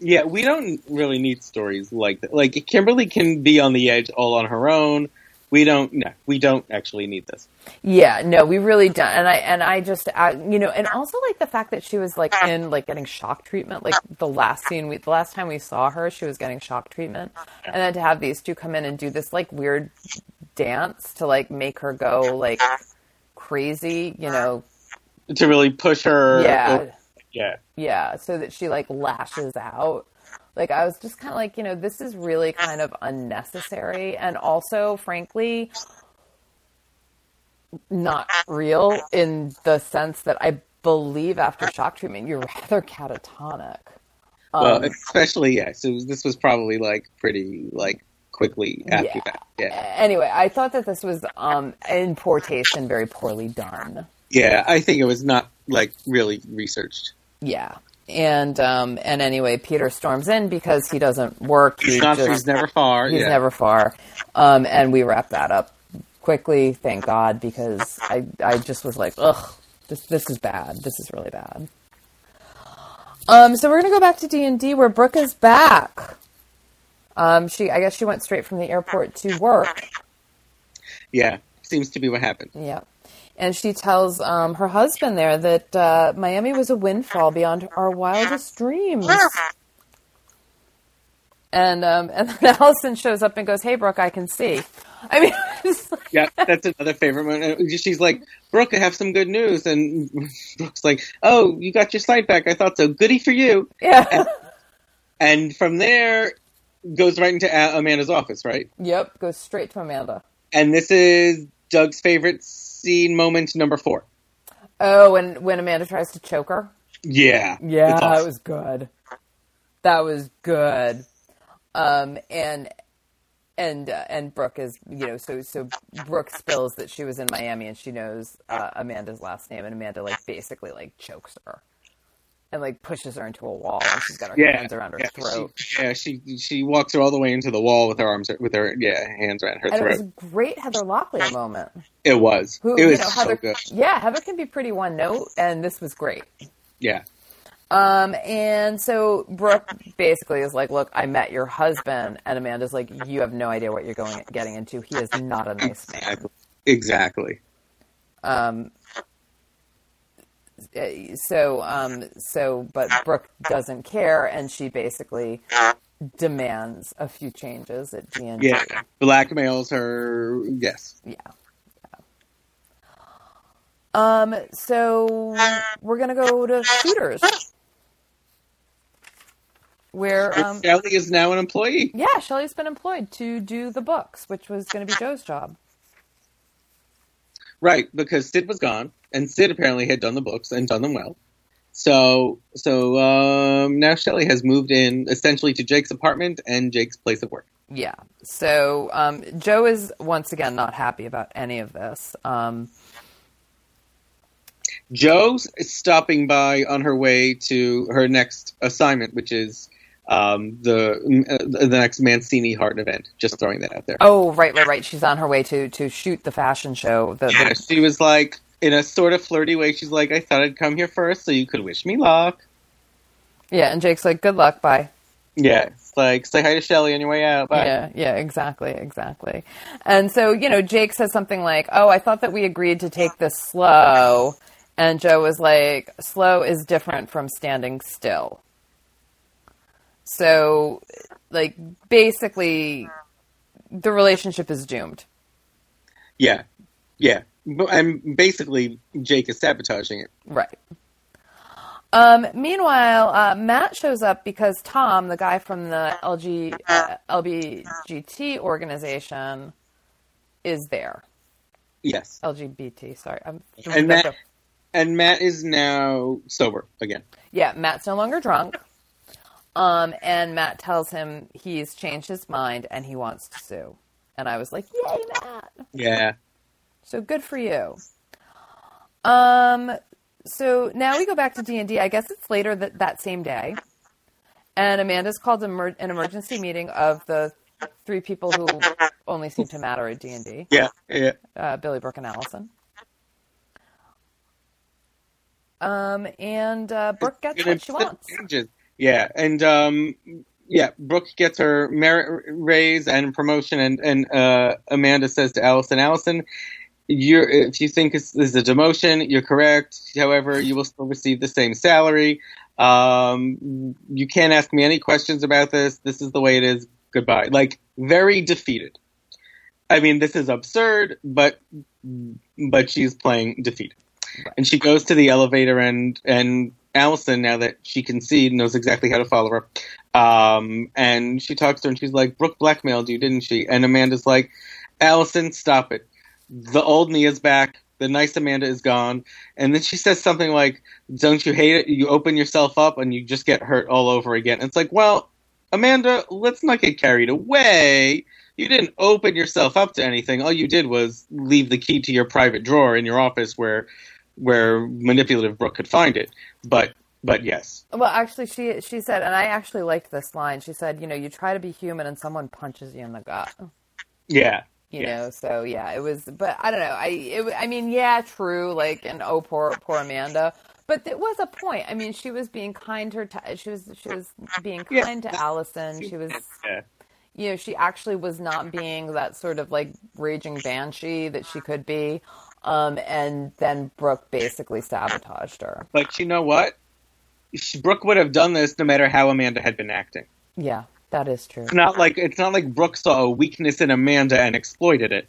yeah. We don't really need stories like that. Like Kimberly can be on the edge all on her own. We don't. No, we don't actually need this. Yeah, no, we really don't. And I and I just uh, you know, and also like the fact that she was like in like getting shock treatment. Like the last scene, we the last time we saw her, she was getting shock treatment, and then to have these two come in and do this like weird dance to like make her go like crazy, you know? To really push her. Yeah, yeah. yeah, so that she like lashes out. Like I was just kind of like, you know, this is really kind of unnecessary and also frankly not real in the sense that I believe after shock treatment you're rather catatonic. Well, Um, especially yeah. So this was probably like pretty like quickly after Yeah. that. Yeah. anyway, I thought that this was um in portation very poorly done. Yeah, I think it was not like really researched. Yeah. And um and anyway, Peter storms in because he doesn't work. He He's not. just- he's never far. He's yeah. never far. Um, and we wrap that up quickly, thank God, because I, I just was like, ugh, this, this is bad. This is really bad. Um, so we're gonna go back to D and D where Brooke is back. Um, she, I guess she went straight from the airport to work. Yeah, seems to be what happened. Yeah. And she tells um, her husband there that uh, Miami was a windfall beyond our wildest dreams. And um, and then Allison shows up and goes, "Hey, Brooke, I can see." I mean, like- Yeah, that's another favorite moment. She's like, Brooke, I have some good news, and Brooke's like, Oh, you got your sight back. I thought so. Goody for you. yeah, And from there, goes right into Amanda's office, right? yep, goes straight to Amanda. And this is Doug's favorite scene moment number four. Oh, when when Amanda tries to choke her. Yeah, Yeah, it's that was good. That was good. Um, and and uh, and Brooke is you know so so Brooke spills that she was in Miami and she knows uh, Amanda's last name and Amanda like basically like chokes her and like pushes her into a wall and she's got her yeah, hands around her yeah, throat. She, yeah, she she walks her all the way into the wall with her arms with her yeah hands around her and it throat. was a great Heather Locklear moment. It was. Who it was know so good. Yeah, Heather can be pretty one note, and this was great. Yeah. Um, and so Brooke basically is like, "Look, I met your husband," and Amanda's like, "You have no idea what you're going getting into. He is not a nice man." Exactly. Exactly. Um, so, um, so, but Brooke doesn't care, and she basically demands a few changes at D and D. Yeah. Blackmails her. Yes. Yeah. Um, so we're gonna go to shooters. Where um Shelly is now an employee. yeah, Shelley's been employed to do the books, which was gonna be Joe's job. Right, because Sid was gone, and Sid apparently had done the books and done them well. So so um, now Shelley has moved in essentially to Jake's apartment and Jake's place of work. Yeah. So um, Joe is once again not happy about any of this. Um, Joe's stopping by on her way to her next assignment, which is um, the the next Mancini Hart event. Just throwing that out there. oh, right, right, right. She's on her way to to shoot the fashion show. The, the- Yeah, she was like in a sort of flirty way. She's like, "I thought I'd come here first, so you could wish me luck." yeah, and Jake's like, "Good luck, bye." Yeah, like say hi to Shelley on your way out. Bye. Yeah, yeah, exactly, exactly. And so, you know, Jake says something like, "Oh, I thought that we agreed to take this slow," and Joe was like, "Slow is different from standing still." So, like, basically, the relationship is doomed. yeah, yeah. And basically, Jake is sabotaging it. Right. Um, meanwhile, uh, Matt shows up because Tom, the guy from the LG, uh, LBGT organization, is there. Yes, LGBT, sorry. I'm, and Matt and Matt is now sober again. yeah, Matt's no longer drunk. Um, and Matt tells him he's changed his mind and he wants to sue. And I was like, yay, Matt. Yeah, So good for you. Um, so now we go back to D and I guess it's later that that same day, and Amanda's called emer- an emergency meeting of the three people who only seem to matter at D and D: yeah, yeah. uh, Billy, Brooke, and Allison. Um, and uh, Brooke gets what she wants. changes. Yeah, and um, yeah, Brooke gets her merit raise and promotion, and and uh, Amanda says to Allison, Allison, you're if you think this is a demotion, you're correct. However, you will still receive the same salary. Um, you can't ask me any questions about this. This is the way it is. Goodbye. Like very defeated. I mean, this is absurd, but but she's playing defeated. And she goes to the elevator, and and Allison, now that she can see, knows exactly how to follow her. Um, and she talks to her, and she's like, "Brooke blackmailed you, didn't she?" And Amanda's like, "Allison, stop it. The old Nia's back. The nice Amanda is gone." And then she says something like, "Don't you hate it? You open yourself up, and you just get hurt all over again." And it's like, well, Amanda, let's not get carried away. You didn't open yourself up to anything. All you did was leave the key to your private drawer in your office where where manipulative Brooke could find it. But but yes. Well, actually, she she said, and I actually liked this line. She said, "You know, you try to be human, and someone punches you in the gut." Yeah. you Yeah. know so yeah it was but i don't know i it, i mean yeah true like and oh poor poor amanda but there was a point i mean she was being kind to her she was she was being Yeah. kind to allison she was Yeah. you know she actually was not being that sort of like raging banshee that she could be um and then brooke basically sabotaged her But you know what? Brooke would have done this no matter how Amanda had been acting. yeah that is true It's not like it's not like Brooke saw a weakness in Amanda and exploited it.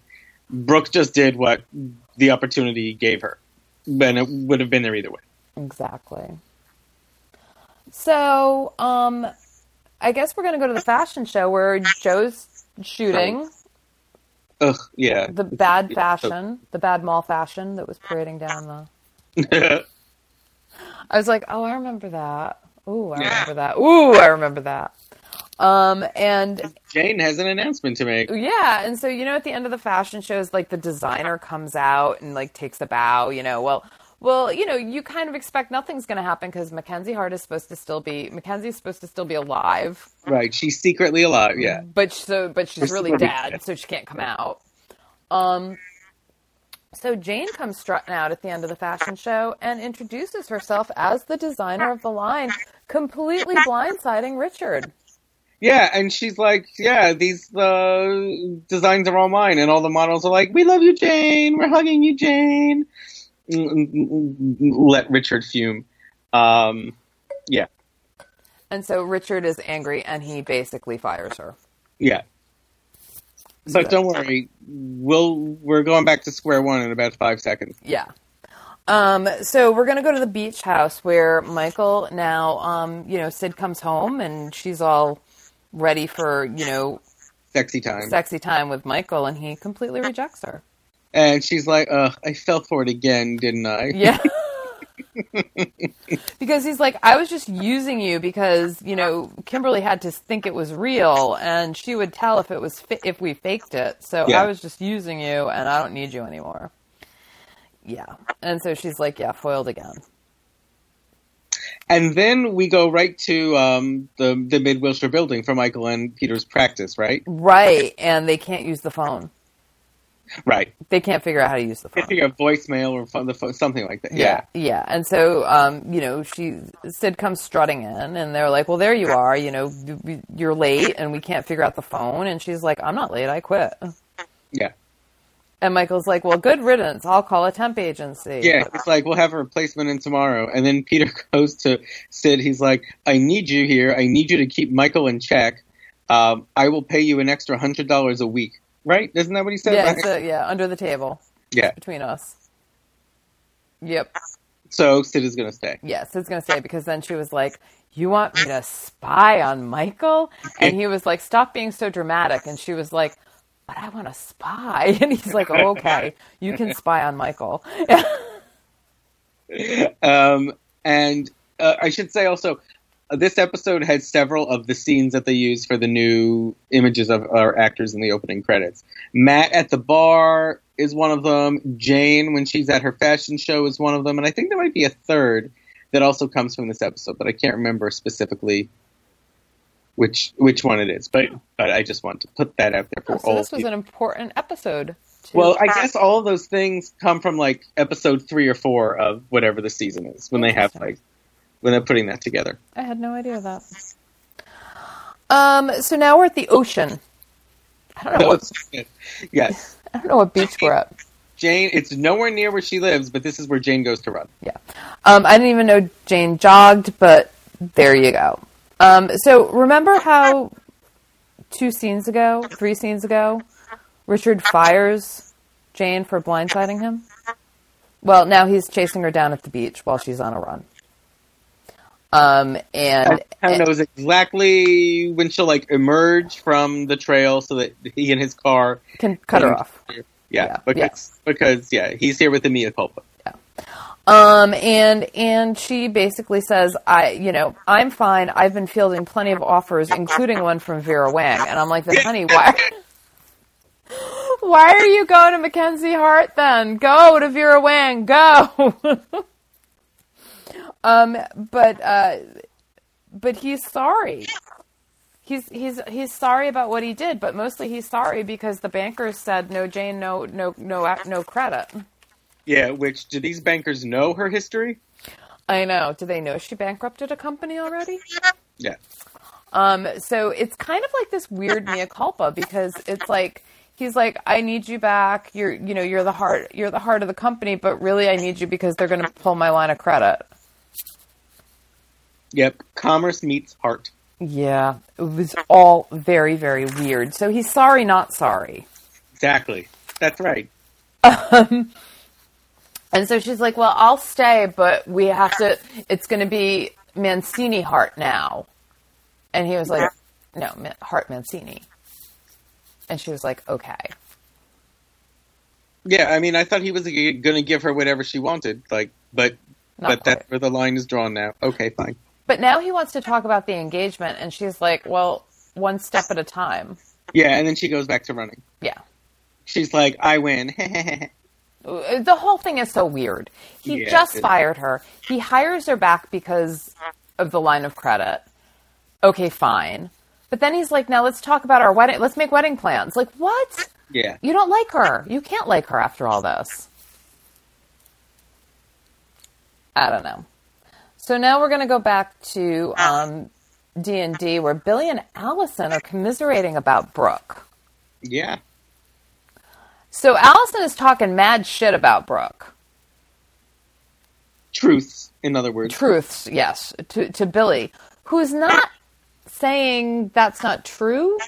Brooke just did what the opportunity gave her. And it would have been there either way. Exactly. So, um, I guess we're going to go to the fashion show where Joe's shooting Ugh, yeah. the bad fashion, the bad mall fashion that was parading down the. I was like, oh, I remember that. Ooh, I remember that. Ooh, I remember that. Um, and Jane has an announcement to make. yeah, and so you know, at the end of the fashion shows, like the designer comes out and like takes a bow. You know, well, well, you know, you kind of expect nothing's going to happen because Mackenzie Hart is supposed to still be Mackenzie's supposed to still be alive, Right, she's secretly alive, yeah. but so but she's really dead, dead. so she can't come out. Um, so Jane comes strutting out at the end of the fashion show and introduces herself as the designer of the line, completely blindsiding Richard. Yeah, and she's like, yeah, these uh, designs are all mine, and all the models are like, we love you, Jane. We're hugging you, Jane. Let Richard fume. Um, yeah, And so Richard is angry and he basically fires her. yeah. But don't worry, we'll we're going back to square one in about five seconds. Yeah. Um, so we're gonna go to the beach house where Michael now, um, you know, Sid comes home and she's all ready for you know Sexy time, sexy time with Michael, and he completely rejects her. And she's like, "Ugh, I fell for it again, didn't I?" Yeah. because he's like, I was just using you because you know Kimberly had to think it was real, and she would tell if it was fi- if we faked it. So Yeah. I was just using you, and I don't need you anymore. Yeah, and so she's like, yeah, foiled again. And then we go right to um, the the Mid Wilshire building for Michael and Peter's practice, right? Right, and they can't use the phone. Right. They can't figure out how to use the They phone. figure a voicemail or phone, the phone, something like that. Yeah. yeah. And so, um, you know, she Sid comes strutting in, and they're like, "Well, there you are. You know, you- you're late, and we can't figure out the phone." And she's like, "I'm not late. I quit." Yeah. And Michael's like, "Well, good riddance. I'll call a temp agency." Yeah, it's like we'll have a replacement in tomorrow, and then Peter goes to Sid. He's like, "I need you here. I need you to keep Michael in check. Um, I will pay you an extra hundred dollars a week." Right? Isn't that what he said? yeah, Right? a, yeah, under the table yeah. between us. Yep. So Sid is going to stay. Yes, Sid's gonna stay because then she was like, "You want me to spy on Michael?" And he was like, "Stop being so dramatic." And she was like, "But I want to spy." And he's like, oh, "Okay, you can spy on Michael." Um, and uh, I should say also, uh, Uh, this episode had several of the scenes that they use for the new images of our actors in the opening credits. Matt at the bar is one of them. Jane, when she's at her fashion show, is one of them. And I think there might be a third that also comes from this episode, but I can't remember specifically which which one it is. But but I just want to put that out there for Oh, so all. this was people. an important episode. to- Well, I guess all of those things come from like episode three or four of whatever the season is when they have like when they're putting that together. I had no idea that. Um. So now we're at the ocean. I don't know what yes, I don't know what beach we're at. Jane. It's nowhere near where she lives, but this is where Jane goes to run. Yeah. Um, I didn't even know Jane jogged, but there you go. Um, so remember how two scenes ago, three scenes ago, Richard fires Jane for blindsiding him? Well, now he's chasing her down at the beach while she's on a run. Um, and of knows exactly when she'll like emerge from the trail so that he and his car. can cut her off. Yeah, Yeah, because because yeah, he's here with the mea culpa. Yeah. Um, and and she basically says, I, you know, I'm fine. I've been fielding plenty of offers, including one from Vera Wang. And I'm like, then, honey, why? Why are you going to Mackenzie Hart then? Go to Vera Wang. Go. um, but uh, but he's sorry. He's he's he's sorry about what he did, but mostly he's sorry because the bankers said no, Jane, no, no, no, no credit. Yeah, which do these bankers know her history? I know. Do they know she bankrupted a company already? Yeah. Um, so it's kind of like this weird mea culpa because it's like he's like, I need you back. You're, you know, you're the heart, you're the heart of the company, but really, I need you because they're going to pull my line of credit. Yep. Commerce meets heart. Yeah, it was all very, very weird. So he's sorry, not sorry. Exactly. That's right. Um, and so she's like, "Well, I'll stay, but we have to. It's going to be Mancini Hart now." And he was like, "No, Hart Mancini." And she was like, "Okay." Yeah, I mean, I thought he was going to give her whatever she wanted, like, but Not but that's where the line is drawn now. Okay, fine. But now he wants to talk about the engagement, and she's like, "Well, one step at a time." Yeah, and then she goes back to running. Yeah. She's like, "I win." The whole thing is so weird. He Yeah, just fired her. He hires her back because of the line of credit. Okay, fine. But then he's like, "Now let's talk about our wedding. Let's make wedding plans." Like, what? yeah, You don't like her. You can't like her after all this. I don't know. So now we're going to go back to um, D and D, where Billy and Allison are commiserating about Brooke. yeah, So Allison is talking mad shit about Brooke. truths. In other words, Truths, yes, to to Billy, who's not saying that's not true,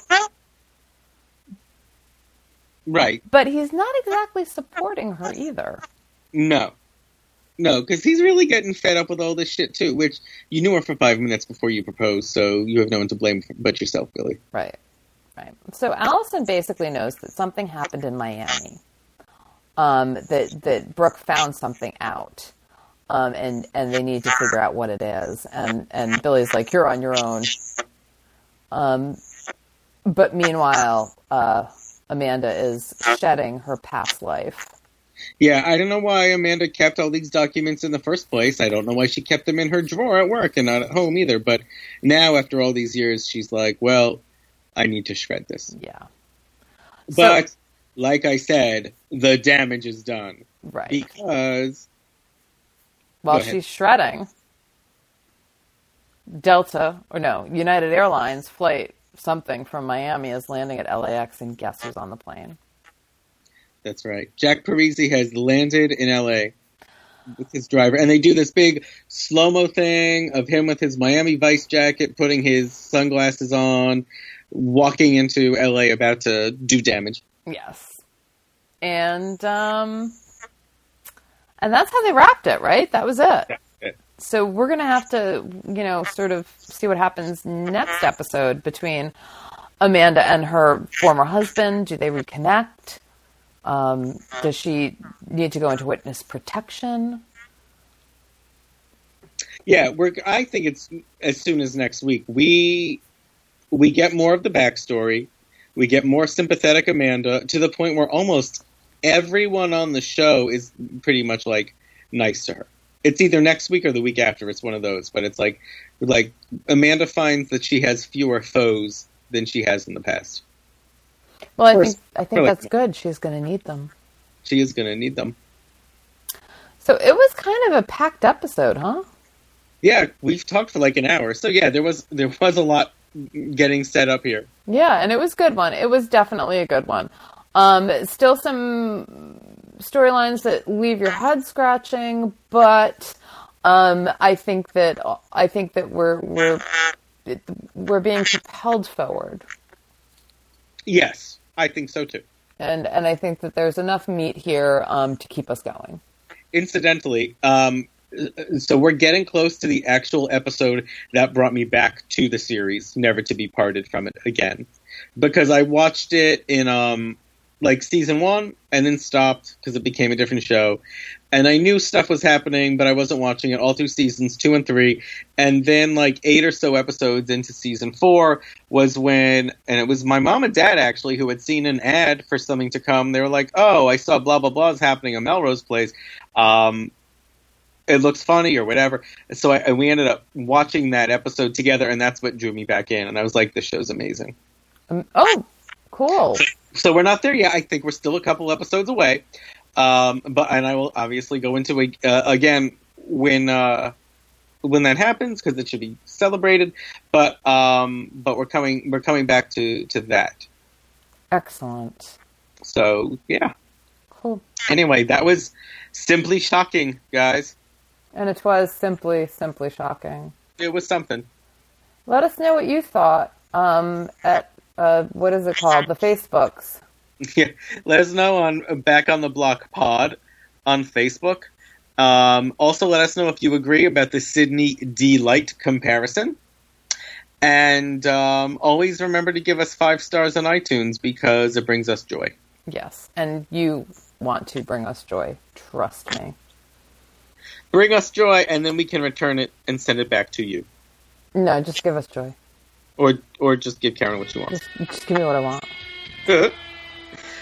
right? but he's not exactly supporting her either. No, no, because he's really getting fed up with all this shit too. Which you knew her for five minutes before you proposed, so you have no one to blame but yourself, Billy. Right. Right. So Allison basically knows that something happened in Miami. Um, that that Brooke found something out. um, and and they need to figure out what it is. And and Billy's like, "You're on your own." Um, but meanwhile, uh, Amanda is shedding her past life. Yeah, I don't know why Amanda kept all these documents in the first place. I don't know why she kept them in her drawer at work and not at home either. But now, after all these years, she's like, well, I need to shred this. Yeah. But, so, like I said, the damage is done. Right. Because. While she's shredding, Delta, or no, United Airlines flight something from Miami is landing at LAX, and guess who's on the plane? That's right. Jack Parezi has landed in LA with his driver, and they do this big slow mo thing of him with his Miami Vice jacket, putting his sunglasses on, walking into LA, about to do damage. Yes, and um, and that's how they wrapped it, right? That was it. it. So we're gonna have to, you know, sort of see what happens next episode between Amanda and her former husband. Do they reconnect? Um, does she need to go into witness protection? Yeah, we're. I think it's as soon as next week. We we get more of the backstory. We get more sympathetic Amanda to the point where almost everyone on the show is pretty much like nice to her. It's either next week or the week after. It's one of those, but it's like like Amanda finds that she has fewer foes than she has in the past. Well, I think I think that's good. She's going to need them. She is going to need them. So it was kind of a packed episode, huh? Yeah, we've talked for like an hour. So yeah, there was there was a lot getting set up here. Yeah, and it was a good one. It was definitely a good one. Um, still some storylines that leave your head scratching, but um, I think that I think that we're we're we're being propelled forward. Yes, I think so too. And and I think that there's enough meat here um, to keep us going. Incidentally, um, so we're getting close to the actual episode that brought me back to the series, never to be parted from it again, because I watched it in um like season one and then stopped because it became a different show. And I knew stuff was happening, but I wasn't watching it all through seasons two and three. And then, like eight or so episodes into season four, was when, and it was my mom and dad actually who had seen an ad for something to come. They were like, "Oh, I saw blah blah blah is happening at Melrose Place. Um, it looks funny or whatever." So I, we ended up watching that episode together, and that's what drew me back in. And I was like, "This show's amazing." Um, oh, cool so we're not there yet. I think we're still a couple episodes away. Um, but and I will obviously go into it uh, again when uh, when that happens because it should be celebrated. But um, but we're coming we're coming back to to that. Excellent. So yeah. Cool. Anyway, that was simply shocking, guys. And it was simply simply shocking. It was something. Let us know what you thought um, at uh, what is it called? The Facebooks. Yeah, let us know on Back on the Block Pod on Facebook. Um, also, let us know if you agree about the Sydney Deee-Lite comparison. And um, always remember to give us five stars on iTunes because it brings us joy. Yes, and you want to bring us joy. Trust me. Bring us joy, and then we can return it and send it back to you. No, just give us joy. Or or just give Karen what she wants. Just, just give me what I want.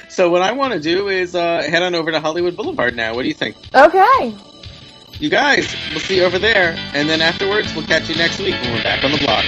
so what I want to do is uh, head on over to Hollywood Boulevard now. What do you think? Okay. You guys, we'll see you over there, and then afterwards we'll catch you next week when we're back on the block.